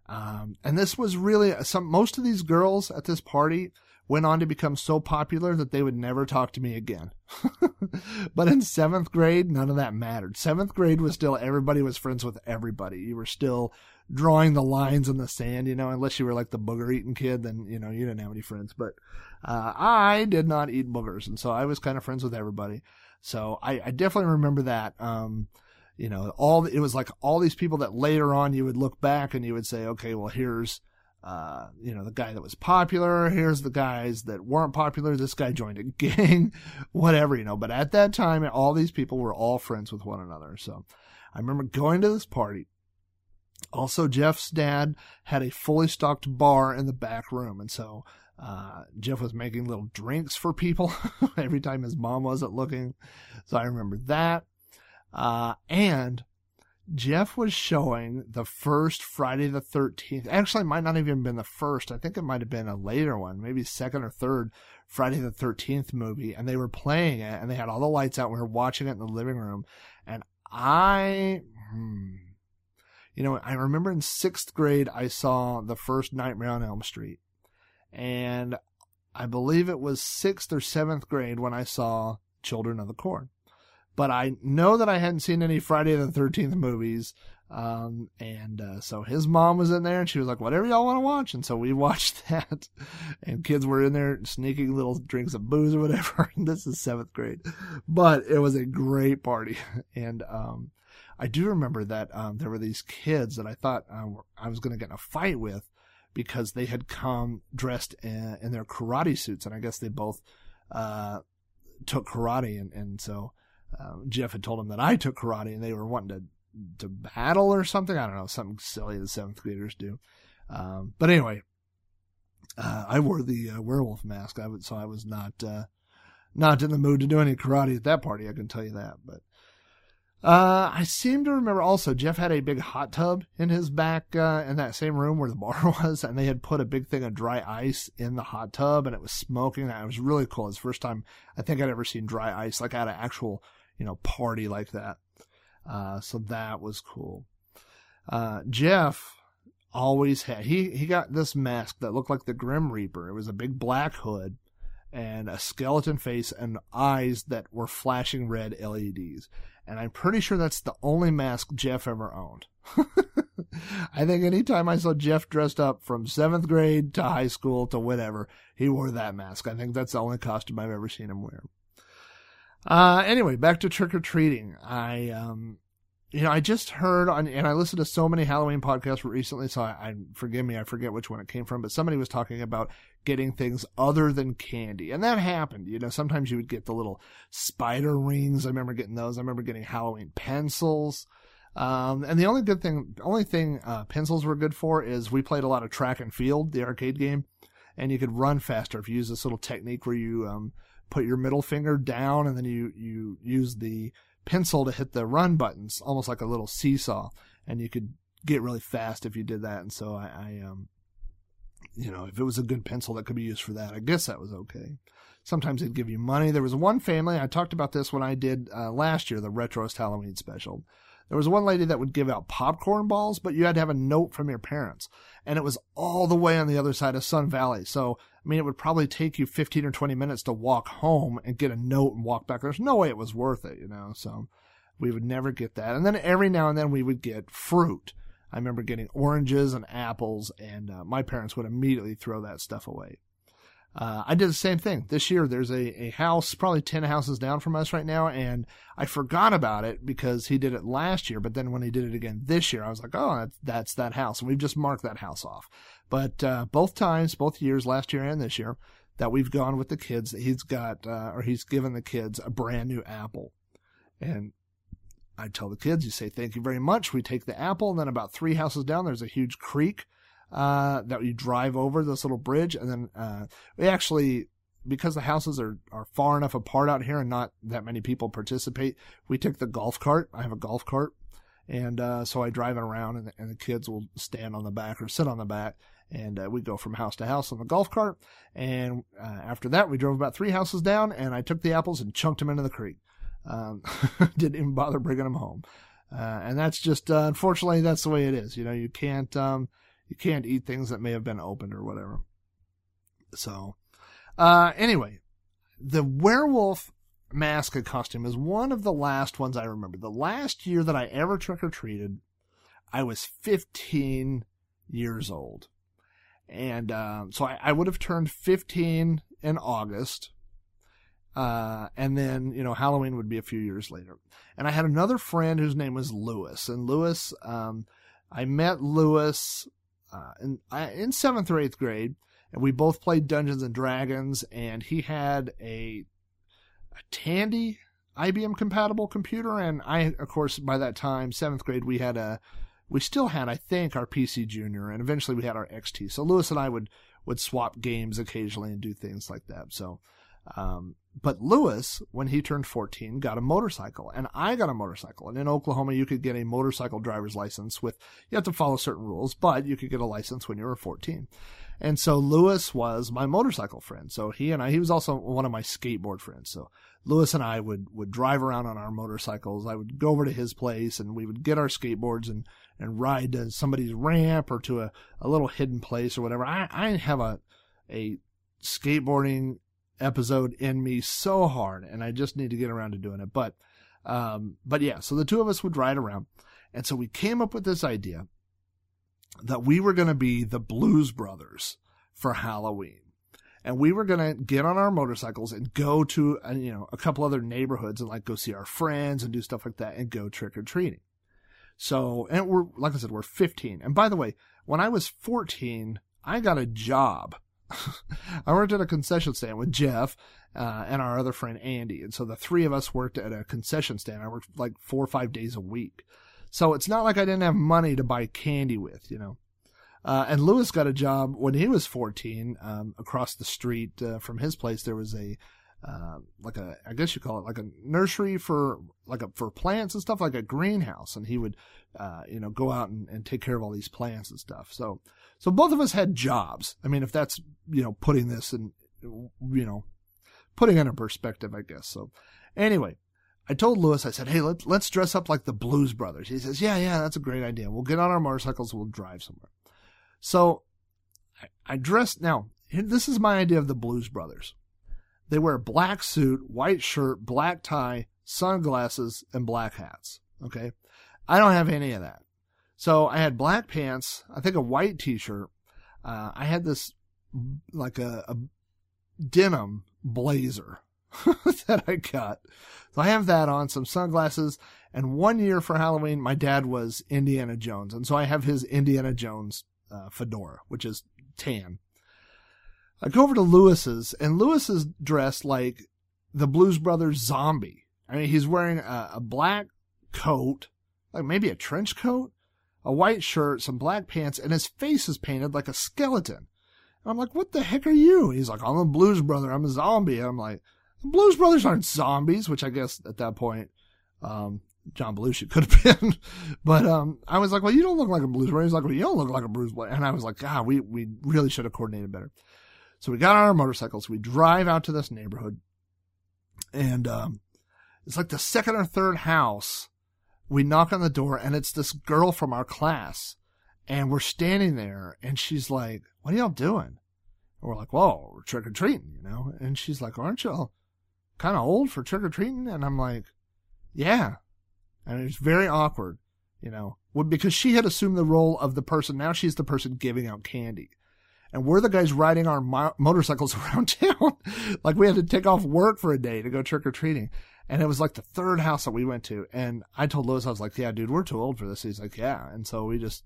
Um, and this was really some, most of these girls at this party went on to become so popular that they would never talk to me again. but in seventh grade, none of that mattered. Seventh grade was still everybody was friends with everybody. You were still drawing the lines in the sand, you know, unless you were like the booger eating kid, then, you know, you didn't have any friends. But, uh, I did not eat boogers. And so I was kind of friends with everybody. So I, I definitely remember that. Um, you know, all, it was like all these people that later on you would look back and you would say, okay, well, here's, uh, you know, the guy that was popular. Here's the guys that weren't popular. This guy joined a gang, whatever, you know. But at that time, all these people were all friends with one another. So I remember going to this party. Also, Jeff's dad had a fully stocked bar in the back room. And so, uh, Jeff was making little drinks for people every time his mom wasn't looking. So I remember that. Uh, and Jeff was showing the first Friday the 13th. Actually, might not even been the first. I think it might have been a later one, maybe second or third Friday the 13th movie. And they were playing it and they had all the lights out. We were watching it in the living room. And I, hmm, you know, I remember in sixth grade, I saw the first Nightmare on Elm Street. And I believe it was sixth or seventh grade when I saw Children of the Corn but I know that I hadn't seen any Friday the 13th movies. Um, and, uh, so his mom was in there and she was like, whatever y'all want to watch. And so we watched that and kids were in there sneaking little drinks of booze or whatever. this is seventh grade, but it was a great party. And, um, I do remember that, um, there were these kids that I thought uh, I was going to get in a fight with because they had come dressed in, in their karate suits. And I guess they both, uh, took karate. And, and so, um, Jeff had told him that I took karate and they were wanting to to battle or something. I don't know, something silly the seventh graders do. Um, but anyway, uh, I wore the uh, werewolf mask. I would, so I was not uh, not in the mood to do any karate at that party. I can tell you that. But uh, I seem to remember also Jeff had a big hot tub in his back uh, in that same room where the bar was, and they had put a big thing of dry ice in the hot tub, and it was smoking. It was really cool. It's the first time I think I'd ever seen dry ice like at an actual you know, party like that. Uh, so that was cool. Uh, Jeff always had, he, he got this mask that looked like the Grim Reaper. It was a big black hood and a skeleton face and eyes that were flashing red LEDs. And I'm pretty sure that's the only mask Jeff ever owned. I think anytime I saw Jeff dressed up from seventh grade to high school to whatever, he wore that mask. I think that's the only costume I've ever seen him wear. Uh, anyway, back to trick or treating. I, um, you know, I just heard on, and I listened to so many Halloween podcasts recently, so I, I, forgive me, I forget which one it came from, but somebody was talking about getting things other than candy. And that happened. You know, sometimes you would get the little spider rings. I remember getting those. I remember getting Halloween pencils. Um, and the only good thing, only thing, uh, pencils were good for is we played a lot of track and field, the arcade game, and you could run faster if you use this little technique where you, um, put your middle finger down and then you, you use the pencil to hit the run buttons, almost like a little seesaw. And you could get really fast if you did that. And so I, I um, you know, if it was a good pencil that could be used for that, I guess that was okay. Sometimes they'd give you money. There was one family, I talked about this when I did uh, last year, the Retroist Halloween special. There was one lady that would give out popcorn balls, but you had to have a note from your parents. And it was all the way on the other side of Sun Valley. So, I mean, it would probably take you 15 or 20 minutes to walk home and get a note and walk back. There's no way it was worth it, you know? So, We would never get that. And then every now and then we would get fruit. I remember getting oranges and apples, and uh, my parents would immediately throw that stuff away. Uh, I did the same thing this year. There's a, a house, probably 10 houses down from us right now, and I forgot about it because he did it last year. But then when he did it again this year, I was like, oh, that's, that house. And we've just marked that house off. But uh, both times, both years, last year and this year, that we've gone with the kids, that he's got, uh, or he's given the kids a brand new apple. And I tell the kids, you say, thank you very much. We take the apple, and then about three houses down, there's a huge creek uh, that you drive over this little bridge, and then uh, we actually, because the houses are are far enough apart out here, and not that many people participate, we took the golf cart. I have a golf cart, and uh, so I drive it around, and the, and the kids will stand on the back or sit on the back, and uh, we go from house to house on the golf cart. And uh, after that, we drove about three houses down, and I took the apples and chunked them into the creek. Um, didn't even bother bringing them home. Uh, and that's just, uh, unfortunately, that's the way it is. You know, you can't, um, you can't eat things that may have been opened or whatever. So, uh, anyway, the werewolf mask costume is one of the last ones I remember. The last year that I ever trick or treated, I was 15 years old. And, um, so I, I would have turned 15 in August. Uh, and then, you know, Halloween would be a few years later. And I had another friend whose name was Lewis. And Lewis, um, I met Lewis uh, in, in seventh or eighth grade, and we both played Dungeons and Dragons. And he had a a Tandy IBM compatible computer, and I, of course, by that time, seventh grade, we had a we still had, I think, our PC Junior, and eventually we had our XT. So Lewis and I would would swap games occasionally and do things like that. So um, but Lewis, when he turned 14, got a motorcycle, and I got a motorcycle. And in Oklahoma, you could get a motorcycle driver's license with, you have to follow certain rules, but you could get a license when you were 14. And so Lewis was my motorcycle friend. So he and I, he was also one of my skateboard friends. So Lewis and I would, would drive around on our motorcycles. I would go over to his place and we would get our skateboards and, and ride to somebody's ramp or to a, a little hidden place or whatever. I, I have a, a skateboarding episode in me so hard, and I just need to get around to doing it. But, um, but yeah, so the two of us would ride around, and so we came up with this idea that we were going to be the Blues Brothers for Halloween. And we were going to get on our motorcycles and go to, uh, you know, a couple other neighborhoods and like go see our friends and do stuff like that and go trick or treating. So, and we're, like I said, we're 15. And by the way, when I was 14, I got a job I worked at a concession stand with Jeff uh, and our other friend Andy, and so the three of us worked at a concession stand. I worked like four or five days a week, so it's not like I didn't have money to buy candy with, you know. Uh, and Lewis got a job when he was 14 um, across the street uh, from his place. There was a uh, like a, I guess you call it like a nursery for like a, for plants and stuff, like a greenhouse. And he would, uh, you know, go out and, and take care of all these plants and stuff. So, so both of us had jobs. I mean, if that's, you know, putting this in, you know, putting it in perspective, I guess. So anyway, I told Lewis, I said, Hey, let's, let's dress up like the Blues Brothers. He says, yeah, yeah, that's a great idea. We'll get on our motorcycles. We'll drive somewhere. So I, I dressed. Now, this is my idea of the Blues Brothers. They wear a black suit, white shirt, black tie, sunglasses, and black hats. Okay. I don't have any of that. So I had black pants, I think a white t-shirt. Uh, I had this like a, a denim blazer that I got. So I have that on, some sunglasses, and one year for Halloween, my dad was Indiana Jones, and so I have his Indiana Jones uh, fedora, which is tan. I go over to Lewis's, and Lewis is dressed like the Blues Brothers zombie. I mean, he's wearing a, a black coat, like maybe a trench coat, a white shirt, some black pants, and his face is painted like a skeleton. And I'm like, what the heck are you? He's like, I'm a Blues Brother. I'm a zombie. And I'm like, the Blues Brothers aren't zombies, which I guess at that point, um, John Belushi could have been. but, um, I was like, well, you don't look like a Blues Brother. He's like, well, you don't look like a Blues Brother. And I was like, God, we, we really should have coordinated better. So we got on our motorcycles. We drive out to this neighborhood, and um, it's like the second or third house. We knock on the door, and it's this girl from our class, and we're standing there, and she's like, "What are y'all doing?" And we're like, "Whoa, we're trick or treating," you know. And she's like, "Aren't y'all kind of old for trick or treating?" And I'm like, "Yeah." and it was very awkward, you know, well, because she had assumed the role of the person. Now she's the person giving out candy. And we're the guys riding our mo- motorcycles around town. like we had to take off work for a day to go trick or treating. And it was like the third house that we went to. And I told Lewis, I was like, yeah, dude, we're too old for this. He's like, yeah. And so we just,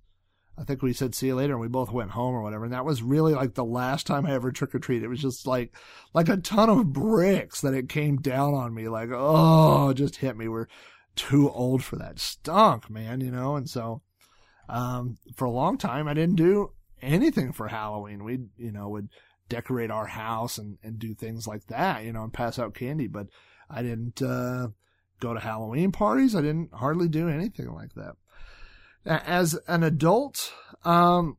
I think we said, see you later. And we both went home or whatever. And that was really like the last time I ever trick or treated. It was just like, like a ton of bricks that it came down on me. Like, oh, just hit me. We're too old for that. Stunk, man, you know? And so, um, for a long time, I didn't do anything for Halloween. We, you know, would decorate our house and, and do things like that, you know, and pass out candy. But I didn't, uh, go to Halloween parties. I didn't hardly do anything like that. As an adult, um,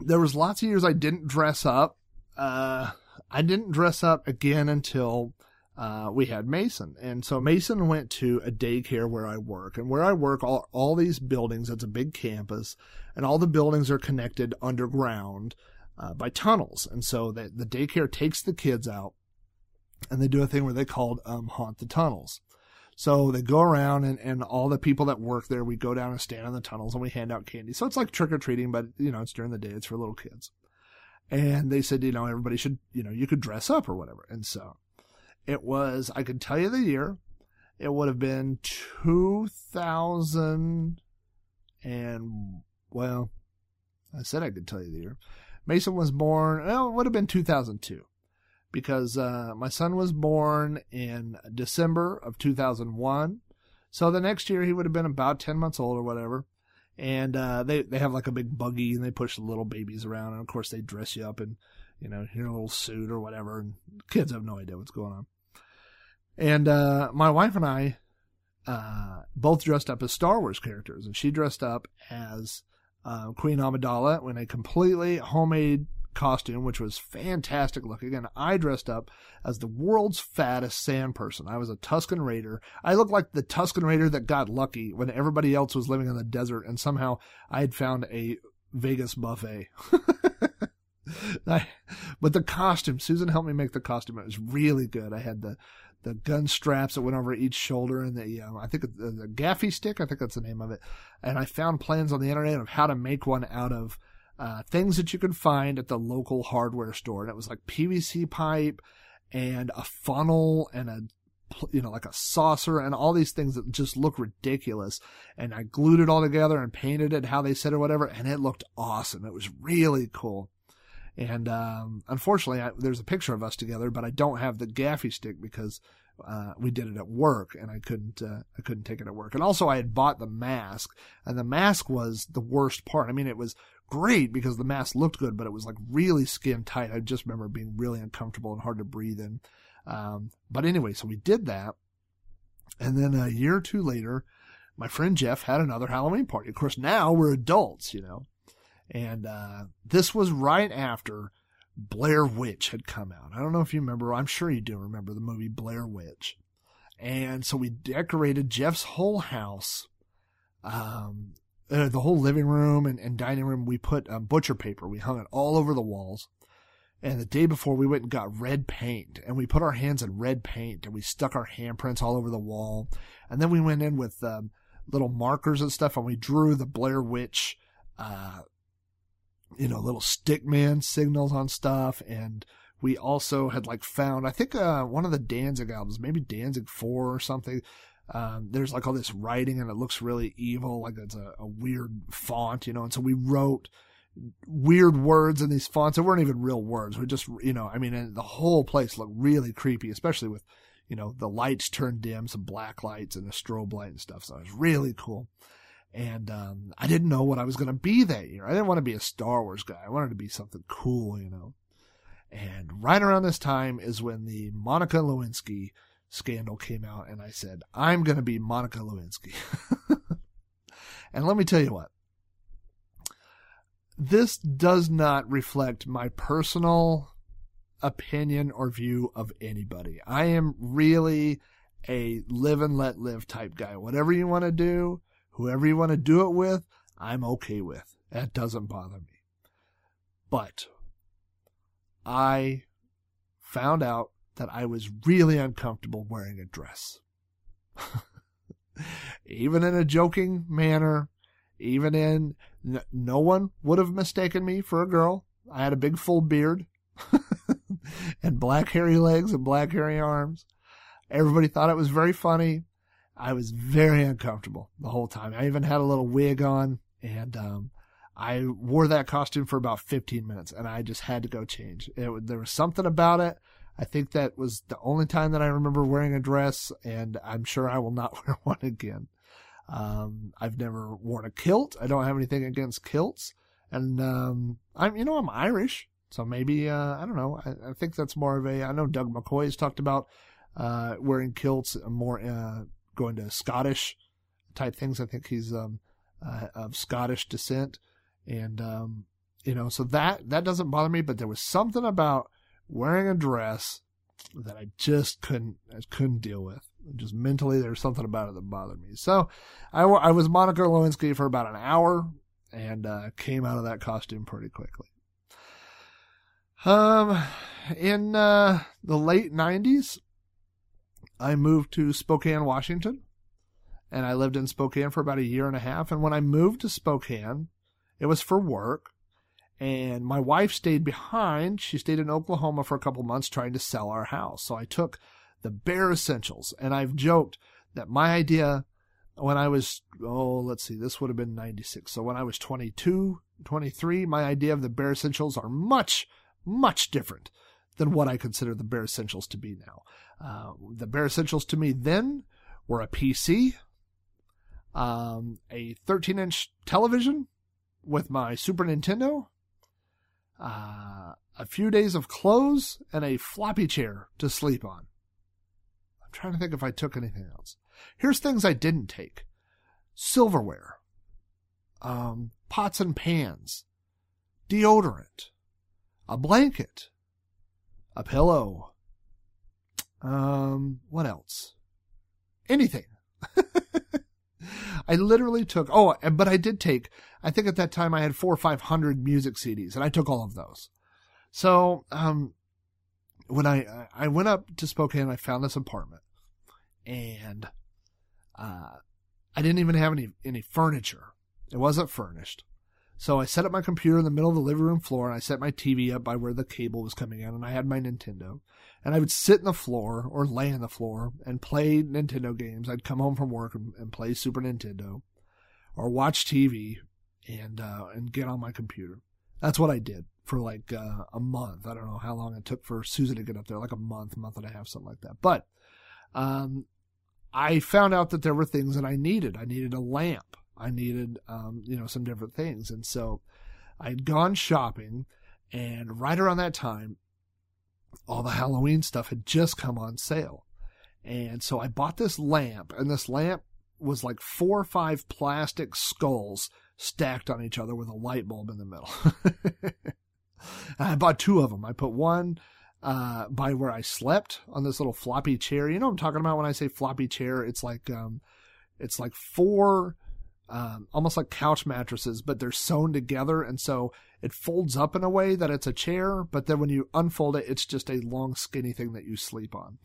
there was lots of years I didn't dress up. Uh, I didn't dress up again until uh, we had Mason. And so Mason went to a daycare where I work. And where I work, all, all these buildings, it's a big campus, and all the buildings are connected underground uh, by tunnels. And so the, the daycare takes the kids out and they do a thing where they called um, Haunt the Tunnels. So they go around and, and all the people that work there, we go down and stand in the tunnels and we hand out candy. So it's like trick or treating, but you know, it's during the day. It's for little kids. And they said, you know, everybody should, you know, you could dress up or whatever. And so it was, I could tell you the year. It would have been 2000 and, well, I said I could tell you the year. Mason was born, well, it would have been 2002 because uh, my son was born in December of 2001. So the next year he would have been about 10 months old or whatever. And uh, they, they have like a big buggy and they push the little babies around. And of course, they dress you up in, you know, your little suit or whatever. And kids have no idea what's going on. And uh, my wife and I uh, both dressed up as Star Wars characters. And she dressed up as uh, Queen Amidala in a completely homemade costume, which was fantastic looking. And I dressed up as the world's fattest sand person. I was a Tusken Raider. I looked like the Tusken Raider that got lucky when everybody else was living in the desert, and somehow I had found a Vegas buffet. I, but the costume, Susan helped me make the costume. It was really good. I had the the gun straps that went over each shoulder and the um, I think the, the gaffi stick. I think that's the name of it. And I found plans on the internet of how to make one out of uh, things that you could find at the local hardware store. And it was like PVC pipe and a funnel and a, you know, like a saucer and all these things that just look ridiculous. And I glued it all together and painted it how they said or whatever. And it looked awesome. It was really cool. And, um, unfortunately, I, there's a picture of us together, but I don't have the gaffi stick because, uh, we did it at work and I couldn't, uh, I couldn't take it at work. And also I had bought the mask and the mask was the worst part. I mean, it was great because the mask looked good, but it was like really skin tight. I just remember being really uncomfortable and hard to breathe in. Um, but anyway, so we did that. And then a year or two later, my friend Jeff had another Halloween party. Of course, now we're adults, you know. And uh, this was right after Blair Witch had come out. I don't know if you remember. I'm sure you do remember the movie Blair Witch. And so we decorated Jeff's whole house um, uh, the whole living room and, and dining room, we put um, butcher paper. We hung it all over the walls. And the day before, we went and got red paint, and we put our hands in red paint, and we stuck our handprints all over the wall. And then we went in with um, little markers and stuff, and we drew the Blair Witch, uh, you know, little stick man signals on stuff. And we also had like found, I think, uh, one of the Danzig albums, maybe Danzig 4 or something. Um, there's like all this writing and it looks really evil, like it's a, a, weird font, you know. And so we wrote weird words in these fonts. They weren't even real words. We just, you know, I mean, the whole place looked really creepy, especially with, you know, the lights turned dim, some black lights and a strobe light and stuff. So it was really cool. And, um, I didn't know what I was going to be that year. I didn't want to be a Star Wars guy. I wanted to be something cool, you know. And right around this time is when the Monica Lewinsky scandal came out and I said, I'm going to be Monica Lewinsky. and let me tell you what. This does not reflect my personal opinion or view of anybody. I am really a live and let live type guy. Whatever you want to do, whoever you want to do it with, I'm okay with. That doesn't bother me. But I found out that I was really uncomfortable wearing a dress. even in a joking manner, even in no one would have mistaken me for a girl. I had a big full beard and black hairy legs and black hairy arms. Everybody thought it was very funny. I was very uncomfortable the whole time. I even had a little wig on and um, I wore that costume for about 15 minutes and I just had to go change. It, there was something about it. I think that was the only time that I remember wearing a dress and I'm sure I will not wear one again. Um, I've never worn a kilt. I don't have anything against kilts. And, um, I'm, you know, I'm Irish. So maybe, uh, I don't know. I, I think that's more of a, I know Doug McCoy has talked about, uh, wearing kilts more, uh, going to Scottish type things. I think he's, um, uh, of Scottish descent. And, um, you know, so that, that doesn't bother me, but there was something about wearing a dress that I just couldn't, I couldn't deal with. Just mentally, there was something about it that bothered me. So I, I was Monica Lewinsky for about an hour and, uh, came out of that costume pretty quickly. Um, in, uh, the late nineties, I moved to Spokane, Washington and I lived in Spokane for about a year and a half. And when I moved to Spokane, it was for work. And my wife stayed behind. She stayed in Oklahoma for a couple months trying to sell our house. So I took the bare essentials. And I've joked that my idea when I was, oh, let's see, this would have been 96. So when I was 22, 23, my idea of the bare essentials are much, much different than what I consider the bare essentials to be now. Uh, the bare essentials to me then were a PC, um, a 13 inch television with my Super Nintendo, uh, a few days of clothes, and a floppy chair to sleep on. I'm trying to think if I took anything else. Here's things I didn't take silverware, um, pots and pans, deodorant, a blanket, a pillow. Um, what else? Anything. I literally took, oh, but I did take, I think at that time I had four or 500 music CDs and I took all of those. So, um, when I, I went up to Spokane, I found this apartment and, uh, I didn't even have any, any furniture. It wasn't furnished. So I set up my computer in the middle of the living room floor and I set my TV up by where the cable was coming in and I had my Nintendo. And I would sit in the floor or lay on the floor and play Nintendo games. I'd come home from work and, and play Super Nintendo or watch TV and, uh, and get on my computer. That's what I did for like, uh, a month. I don't know how long it took for Susan to get up there, like a month, month and a half, something like that. But, um, I found out that there were things that I needed. I needed a lamp. I needed, um, you know, some different things. And so I'd gone shopping and right around that time, all the Halloween stuff had just come on sale. And so I bought this lamp and this lamp was like four or five plastic skulls stacked on each other with a light bulb in the middle. I bought two of them. I put one uh, by where I slept on this little floppy chair. You know what I'm talking about when I say floppy chair? It's like um, it's like four um, almost like couch mattresses, but they're sewn together, and so it folds up in a way that it's a chair. But then when you unfold it, it's just a long, skinny thing that you sleep on.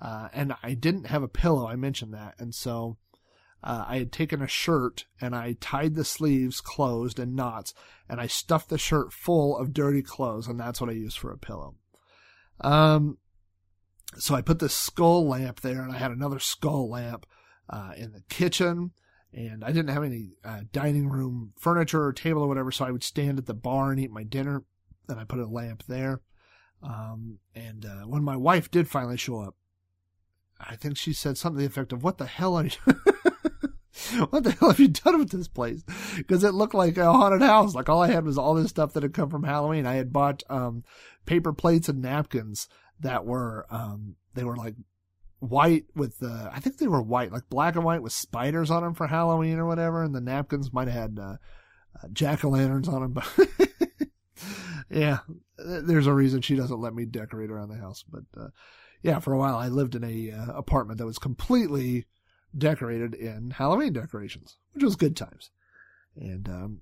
Uh, and I didn't have a pillow. I mentioned that, and so uh, I had taken a shirt and I tied the sleeves closed in knots, and I stuffed the shirt full of dirty clothes, and that's what I used for a pillow. Um, so I put this skull lamp there, and I had another skull lamp uh, in the kitchen and I didn't have any uh, dining room furniture or table or whatever, so I would stand at the bar and eat my dinner, and I put a lamp there. Um, and uh, when my wife did finally show up, I think she said something to the effect of, "What the hell are you? what the hell have you done with this place?" Because it looked like a haunted house. Like all I had was all this stuff that had come from Halloween. I had bought um, paper plates and napkins that were um, they were like white with the I think they were white, like black and white with spiders on them for Halloween or whatever, and the napkins might have had uh, uh, jack o' lanterns on them. But yeah, there's a reason she doesn't let me decorate around the house. But uh, yeah, for a while I lived in a uh, apartment that was completely decorated in Halloween decorations, which was good times. And um,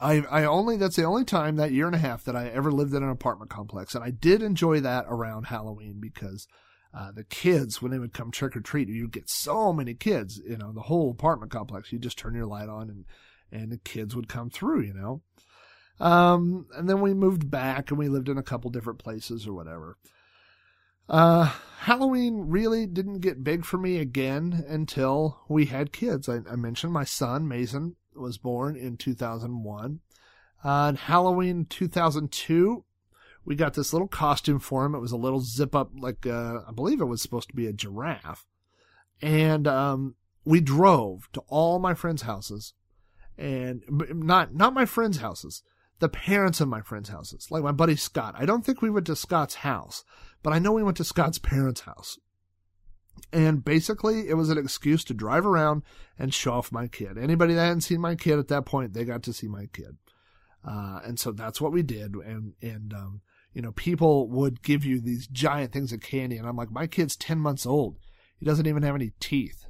I I only that's the only time that year and a half that I ever lived in an apartment complex, and I did enjoy that around Halloween because uh, the kids when they would come trick or treat, you'd get so many kids, you know, the whole apartment complex. You just turn your light on and and the kids would come through, you know. Um, and then we moved back and we lived in a couple different places or whatever. Uh, Halloween really didn't get big for me again until we had kids. I, I mentioned my son, Mason, was born in 2001. Uh, Halloween 2002, we got this little costume for him. It was a little zip up, like, uh, I believe it was supposed to be a giraffe. And, um, we drove to all my friends' houses and not, not my friends' houses, the parents of my friends' houses, like my buddy Scott. I don't think we went to Scott's house, but I know we went to Scott's parents' house. And basically, it was an excuse to drive around and show off my kid. Anybody that hadn't seen my kid at that point, they got to see my kid. Uh, and so that's what we did. And, and, um, you know, people would give you these giant things of candy. And I'm like, my kid's 10 months old. He doesn't even have any teeth.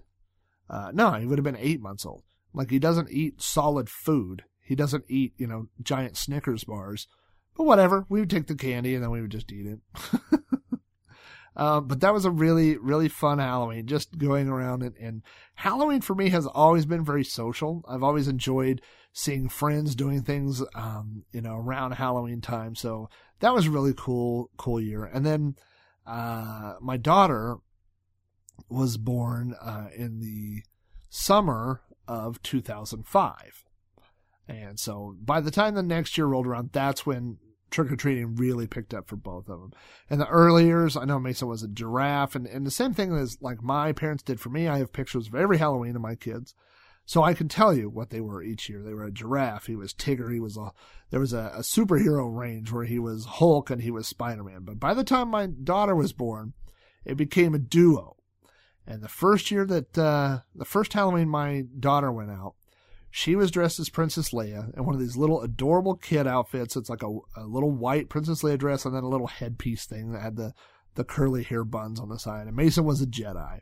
Uh, no, he would have been eight months old. Like he doesn't eat solid food. He doesn't eat, you know, giant Snickers bars. But whatever, we would take the candy and then we would just eat it. Um, but that was a really, really fun Halloween, just going around and, and Halloween for me has always been very social. I've always enjoyed seeing friends doing things, um, you know, around Halloween time. So that was a really cool, cool year. And then, uh, my daughter was born, uh, in the summer of 2005. And so by the time the next year rolled around, that's when trick or treating really picked up for both of them. In the early years, I know Mason was a giraffe, and, and the same thing as like my parents did for me. I have pictures of every Halloween of my kids. So I can tell you what they were each year. They were a giraffe. He was Tigger. He was a, there was a, a superhero range where he was Hulk and he was Spider-Man. But by the time my daughter was born, it became a duo. And the first year that, uh, the first Halloween my daughter went out, she was dressed as Princess Leia in one of these little adorable kid outfits. It's like a, a little white Princess Leia dress and then a little headpiece thing that had the, the curly hair buns on the side. And Mason was a Jedi.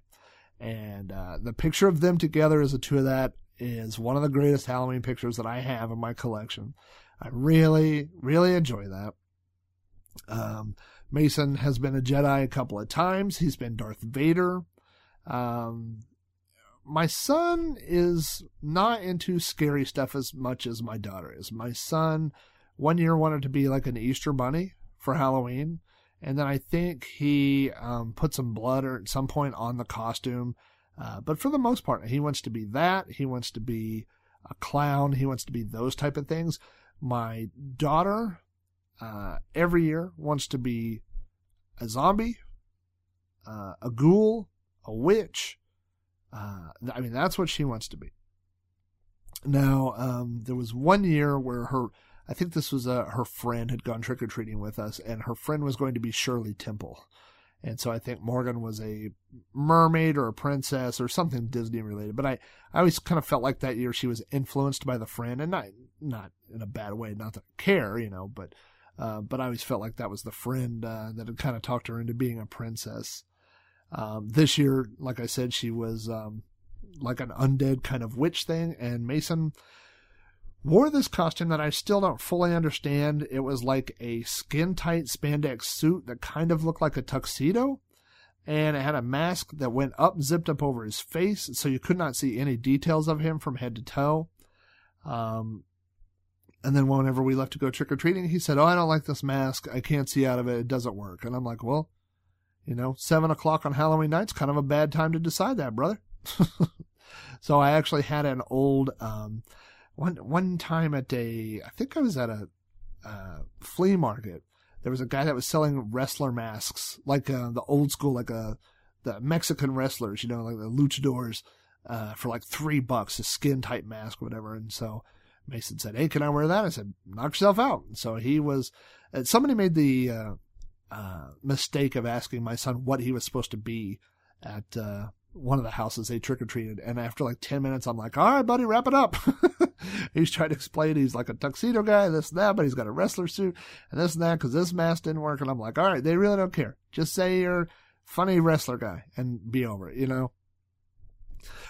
And uh, the picture of them together as the two of that is one of the greatest Halloween pictures that I have in my collection. I really, really enjoy that. Um, Mason has been a Jedi a couple of times. He's been Darth Vader. Um, my son is not into scary stuff as much as my daughter is. My son one year wanted to be like an Easter bunny for Halloween. And then I think he um, put some blood or at some point on the costume. Uh, but for the most part, he wants to be that. He wants to be a clown. He wants to be those type of things. My daughter, uh, every year wants to be a zombie, uh, a ghoul, a witch, uh, I mean, that's what she wants to be. Now, um, there was one year where her, I think this was uh, her friend had gone trick or treating with us, and her friend was going to be Shirley Temple. And so I think Morgan was a mermaid or a princess or something Disney related. But I, I always kind of felt like that year she was influenced by the friend and not, not in a bad way, not I care, you know, but, uh, but I always felt like that was the friend, uh, that had kind of talked her into being a princess. Um, this year, like I said, she was um, like an undead kind of witch thing, and Mason wore this costume that I still don't fully understand. It was like a skin tight spandex suit that kind of looked like a tuxedo, and it had a mask that went up, zipped up over his face, so you could not see any details of him from head to toe. Um, and then whenever we left to go trick or treating, he said, "Oh, I don't like this mask. I can't see out of it. It doesn't work." And I'm like, "Well." You know, seven o'clock on Halloween night's kind of a bad time to decide that, brother. so I actually had an old, um, one, one time at a, I think I was at a, uh, flea market. There was a guy that was selling wrestler masks, like, uh, the old school, like, uh, the Mexican wrestlers, you know, like the luchadors, uh, for like three bucks, a skin type mask whatever. And so Mason said, Hey, can I wear that? I said, knock yourself out. And so he was, uh, somebody made the, uh, mistake of asking my son what he was supposed to be at one of the houses they trick or treated. And after like 10 minutes, I'm like, all right, buddy, wrap it up. he's trying to explain he's like a tuxedo guy, this and that, but he's got a wrestler suit and this and that because this mask didn't work. And I'm like, all right, they really don't care. Just say you're funny wrestler guy and be over it, you know?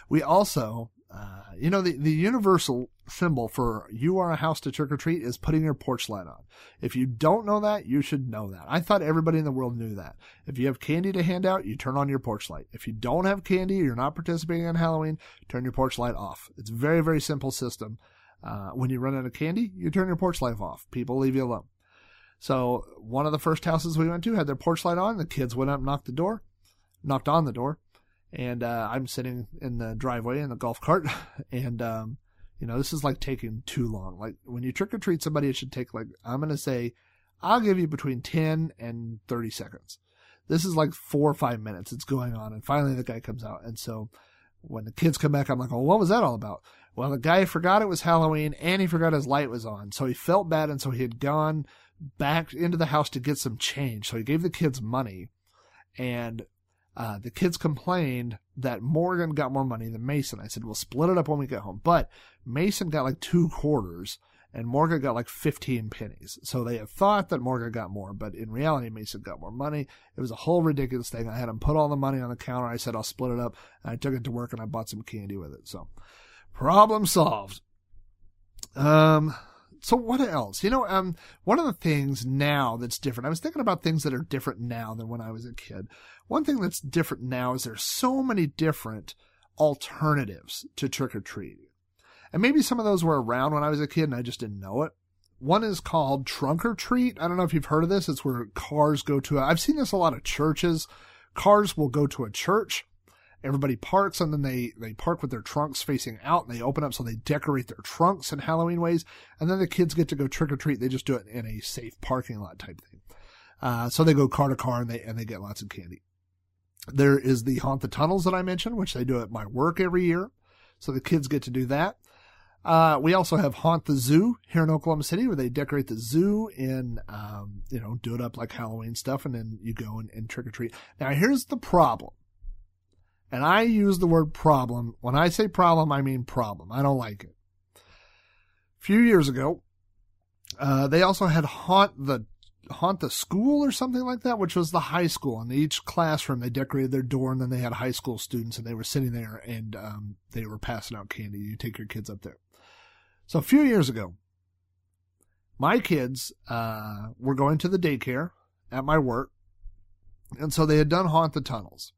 We also, Uh, you know, the, the universal symbol for you are a house to trick or treat is putting your porch light on. If you don't know that, you should know that. I thought everybody in the world knew that. If you have candy to hand out, you turn on your porch light. If you don't have candy, you're not participating in Halloween, turn your porch light off. It's a very, very simple system. Uh, when you run out of candy, you turn your porch light off. People leave you alone. So one of the first houses we went to had their porch light on. The kids went up, knocked the door, knocked on the door, and uh, I'm sitting in the driveway in the golf cart, and um, you know this is like taking too long. Like when you trick or treat somebody, it should take like I'm gonna say, I'll give you between ten and thirty seconds. This is like four or five minutes. It's going on, and finally the guy comes out, and so when the kids come back, I'm like, oh, what was that all about? Well, the guy forgot it was Halloween and he forgot his light was on. So he felt bad. And so he had gone back into the house to get some change. So he gave the kids money and uh, the kids complained that Morgan got more money than Mason. I said, we'll split it up when we get home. But Mason got like two quarters and Morgan got like 15 pennies. So they thought that Morgan got more, but in reality, Mason got more money. It was a whole ridiculous thing. I had him put all the money on the counter. I said, I'll split it up. And I took it to work and I bought some candy with it. So problem solved. Um, so what else? You know, um, one of the things now that's different, I was thinking about things that are different now than when I was a kid. One thing that's different now is there's so many different alternatives to trick or treating. And maybe some of those were around when I was a kid and I just didn't know it. One is called Trunk or Treat. I don't know if you've heard of this. It's where cars go to, i I've seen this a lot of churches. Cars will go to a church. Everybody parks and then they, they park with their trunks facing out and they open up so they decorate their trunks in Halloween ways. And then the kids get to go trick or treat. They just do it in a safe parking lot type thing. Uh, so they go car to car and they, and they get lots of candy. There is the Haunt the Tunnels that I mentioned, which they do at my work every year. So the kids get to do that. Uh, we also have Haunt the Zoo here in Oklahoma City where they decorate the zoo and, um, you know, do it up like Halloween stuff and then you go and, and trick or treat. Now here's the problem. And I use the word problem. When I say problem, I mean problem. I don't like it. A few years ago, uh, they also had Haunt the haunt the school or something like that, which was the high school. And each classroom, they decorated their door, and then they had high school students, and they were sitting there, and um, they were passing out candy. You take your kids up there. So a few years ago, my kids uh, were going to the daycare at my work, and so they had done haunt the tunnels.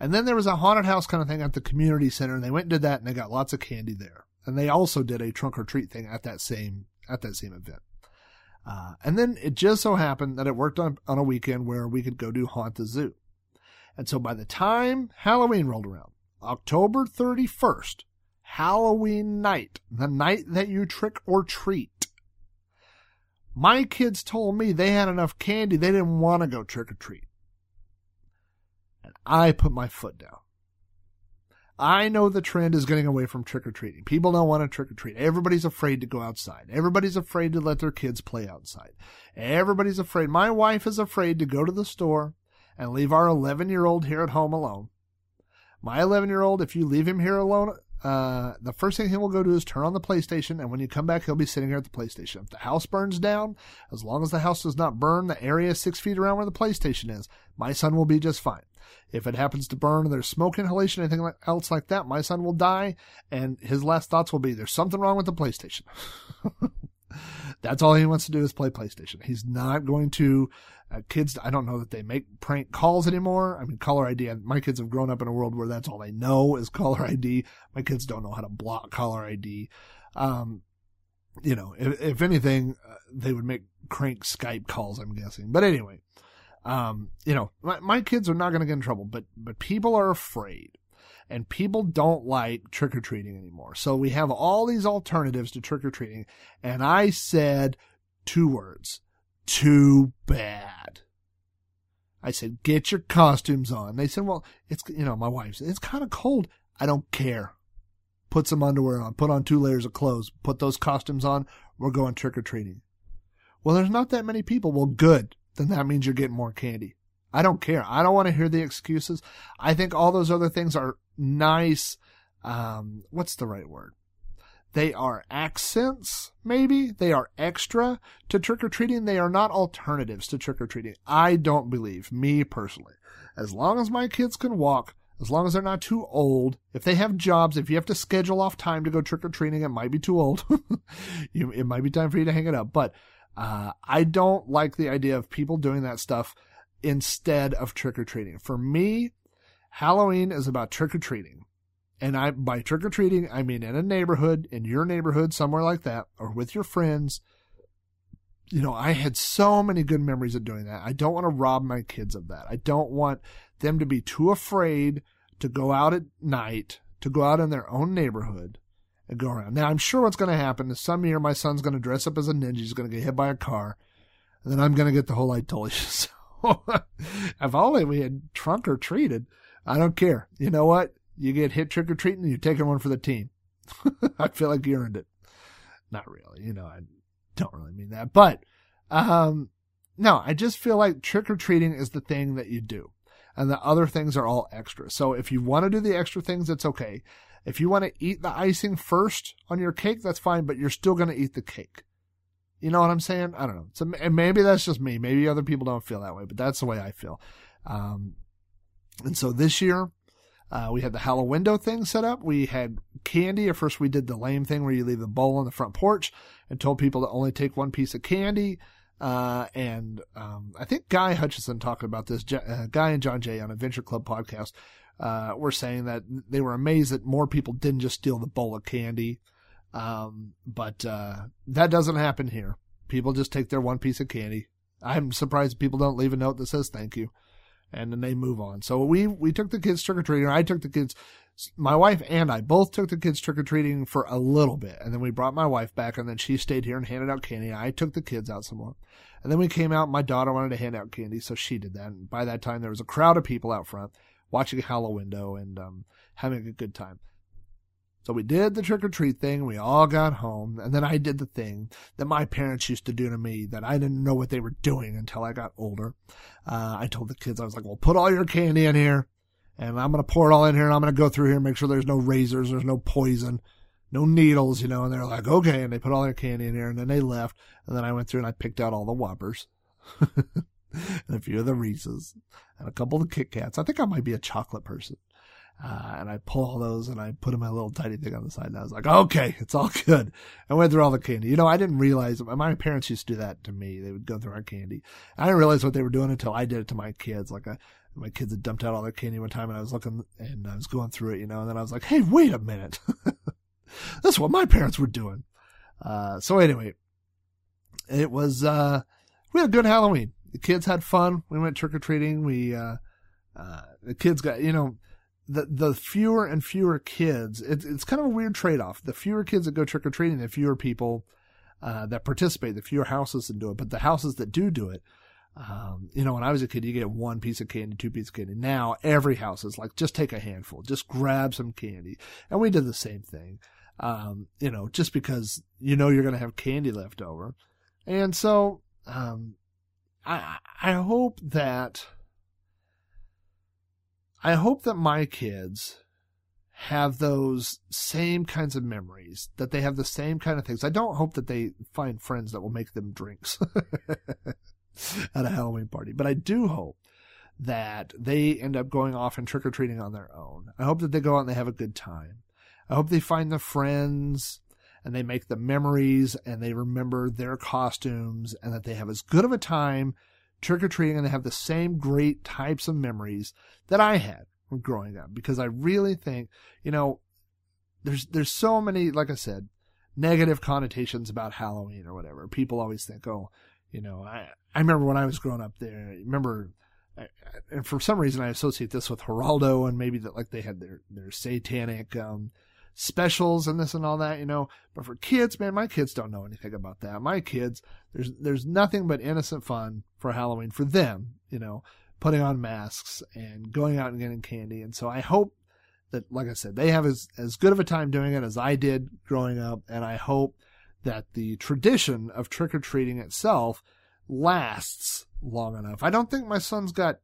And then there was a haunted house kind of thing at the community center, and they went and did that, and they got lots of candy there. And they also did a trunk or treat thing at that same at that same event. Uh, and then it just so happened that it worked on, on a weekend where we could go do haunt the zoo. And so by the time Halloween rolled around, October 31st, Halloween night, the night that you trick or treat, my kids told me they had enough candy, they didn't want to go trick or treat. And I put my foot down. I know the trend is getting away from trick or treating. People don't want to trick or treat. Everybody's afraid to go outside. Everybody's afraid to let their kids play outside. Everybody's afraid. My wife is afraid to go to the store and leave our 11 year old here at home alone. My 11 year old, if you leave him here alone, uh, the first thing he will go do is turn on the PlayStation, and when you come back, he'll be sitting here at the PlayStation. If the house burns down, as long as the house does not burn the area six feet around where the PlayStation is, my son will be just fine. If it happens to burn, and there's smoke inhalation, anything else like that, my son will die, and his last thoughts will be, there's something wrong with the PlayStation. That's all he wants to do is play PlayStation. He's not going to, uh, kids, I don't know that they make prank calls anymore. I mean, caller ID, my kids have grown up in a world where that's all they know is caller ID. My kids don't know how to block caller ID. Um, you know, if, if anything, uh, they would make crank Skype calls, I'm guessing. But anyway, um, you know, my, my kids are not going to get in trouble, but, but people are afraid and people don't like trick or treating anymore. So we have all these alternatives to trick or treating. And I said two words, too bad. I said, get your costumes on. They said, well, it's, you know, my wife said, it's kind of cold. I don't care. Put some underwear on, put on two layers of clothes, put those costumes on. We're going trick or treating. Well, there's not that many people. Well, good then that means you're getting more candy. I don't care. I don't want to hear the excuses. I think all those other things are nice. Um, what's the right word? They are accents, maybe. They are extra to trick or treating. They are not alternatives to trick or treating. I don't believe, me personally. As long as my kids can walk, as long as they're not too old. If they have jobs, if you have to schedule off time to go trick or treating, it might be too old. you, it might be time for you to hang it up. But uh, I don't like the idea of people doing that stuff instead of trick or treating. For me, Halloween is about trick or treating. And I by trick or treating, I mean in a neighborhood, in your neighborhood, somewhere like that, or with your friends. You know, I had so many good memories of doing that. I don't want to rob my kids of that. I don't want them to be too afraid to go out at night, to go out in their own neighborhood and go around. Now, I'm sure what's going to happen is some year my son's going to dress up as a ninja, he's going to get hit by a car, and then I'm going to get the whole you so. if only we had trunk or treated. I don't care. You know what? You get hit trick or treating, you're taking one for the team. I feel like you earned it. Not really, you know, I don't really mean that. But um no, I just feel like trick or treating is the thing that you do. And the other things are all extra. So if you want to do the extra things, it's okay. If you want to eat the icing first on your cake, that's fine, but you're still going to eat the cake. You know what I'm saying? I don't know. So and maybe that's just me. Maybe other people don't feel that way, but that's the way I feel. Um, and so this year, uh, we had the Halloween window thing set up. We had candy. At first, we did the lame thing where you leave the bowl on the front porch and told people to only take one piece of candy. Uh, and um, I think Guy Hutchinson talked about this. Uh, Guy and John Jay on Adventure Club podcast uh, were saying that they were amazed that more people didn't just steal the bowl of candy. Um, but uh, that doesn't happen here. People just take their one piece of candy. I'm surprised people don't leave a note that says thank you and then they move on. So we we took the kids trick or treating. I took the kids, my wife and I both took the kids trick or treating for a little bit, and then we brought my wife back, and then she stayed here and handed out candy. I took the kids out some more, and then we came out. My daughter wanted to hand out candy, so she did that. And by that time, there was a crowd of people out front watching Halloween and um, having a good time. So we did the trick or treat thing. We all got home. And then I did the thing that my parents used to do to me that I didn't know what they were doing until I got older. Uh, I told the kids, I was like, well, put all your candy in here and I'm going to pour it all in here and I'm going to go through here and make sure there's no razors, there's no poison, no needles, you know. And they're like, okay. And they put all their candy in here and then they left. And then I went through and I picked out all the Whoppers. and a few of the Reese's and a couple of the Kit Kats. I think I might be a chocolate person. Uh, and I pull all those and I put in my little tiny thing on the side. And I was like, okay, it's all good. I went through all the candy. You know, I didn't realize my parents used to do that to me. They would go through our candy. I didn't realize what they were doing until I did it to my kids. Like I, my kids had dumped out all their candy one time and I was looking and I was going through it, you know, and then I was like, Hey, wait a minute. That's what my parents were doing. Uh, so anyway, it was, uh, we had a good Halloween. The kids had fun. We went trick or treating. We, uh, uh, the kids got, you know, the the fewer and fewer kids, it's it's kind of a weird trade off. The fewer kids that go trick or treating, the fewer people uh, that participate, the fewer houses that do it. But the houses that do do it, um, you know, when I was a kid, you get one piece of candy, two pieces of candy. Now every house is like, just take a handful, just grab some candy, and we did the same thing. Um, you know, just because you know you're to have candy left over, and so um, I I hope that I hope that my kids have those same kinds of memories, that they have the same kind of things. I don't hope that they find friends that will make them drinks at a Halloween party, but I do hope that they end up going off and trick or treating on their own. I hope that they go out and they have a good time. I hope they find the friends and they make the memories and they remember their costumes and that they have as good of a time trick or treating and they have the same great types of memories that I had from growing up because I really think, you know, there's there's so many like I said, negative connotations about Halloween or whatever. People always think, "Oh, you know, I I remember when I was growing up there, I remember and for some reason I associate this with Geraldo and maybe that like they had their their satanic um specials and this and all that, you know. But for kids, man, my kids don't know anything about that. My kids, there's there's nothing but innocent fun for Halloween for them, you know, putting on masks and going out and getting candy. And so I hope that, like I said, they have as as good of a time doing it as I did growing up, and I hope that the tradition of trick or treating itself lasts long enough. I don't think my son's got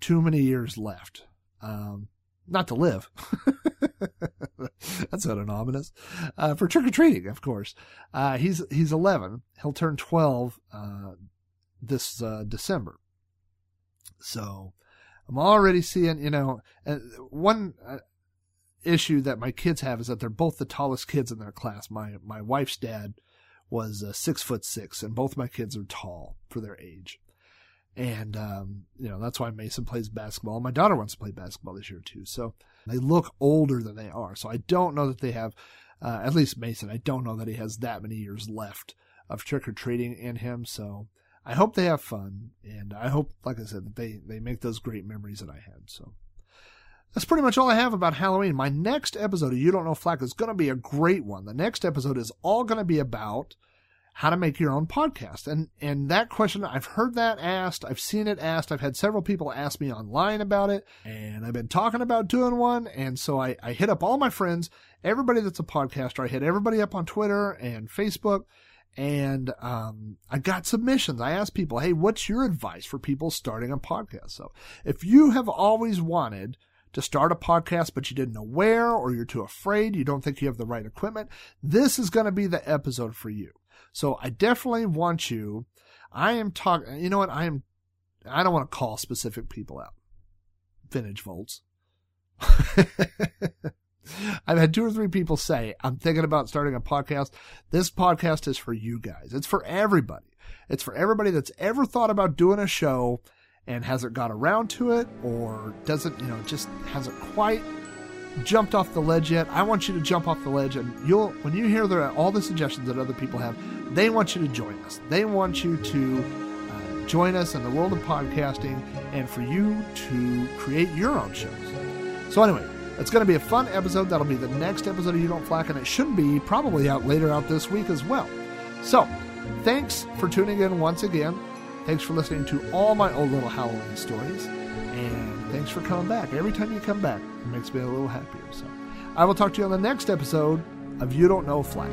too many years left. Um, not to live. That's not an ominous. Uh, for trick or treating, of course. Uh, he's he's 11. He'll turn 12 uh, this uh, December. So I'm already seeing, you know, uh, one uh, issue that my kids have is that they're both the tallest kids in their class. My my wife's dad was six foot six, and both my kids are tall for their age. And um, you know that's why Mason plays basketball. My daughter wants to play basketball this year too. So they look older than they are. So I don't know that they have, uh, at least Mason. I don't know that he has that many years left of trick or treating in him. So I hope they have fun, and I hope, like I said, that they they make those great memories that I had. So that's pretty much all I have about Halloween. My next episode of You Don't Know Flack is going to be a great one. The next episode is all going to be about how to make your own podcast. And and that question, I've heard that asked, I've seen it asked, I've had several people ask me online about it, and I've been talking about doing one. And so I, I hit up all my friends, everybody that's a podcaster. I hit everybody up on Twitter and Facebook. And um, I got submissions. I asked people, hey, what's your advice for people starting a podcast? So if you have always wanted to start a podcast, but you didn't know where, or you're too afraid, you don't think you have the right equipment, this is going to be the episode for you. So I definitely want you. I am talking. You know what? I am. I don't want to call specific people out. Vintage Volts. I've had two or three people say, I'm thinking about starting a podcast. This podcast is for you guys. It's for everybody. It's for everybody that's ever thought about doing a show and hasn't got around to it or doesn't, you know, just hasn't quite jumped off the ledge yet. I want you to jump off the ledge and you'll, when you hear all the suggestions that other people have, they want you to join us. They want you to uh, join us in the world of podcasting and for you to create your own shows. So anyway, it's going to be a fun episode. That'll be the next episode of You Don't Flack, and it should be probably out later out this week as well. So, thanks for tuning in once again. Thanks for listening to all my old little Halloween stories. Thanks for coming back. Every time you come back, it makes me a little happier. So, I will talk to you on the next episode of You Don't Know Flack.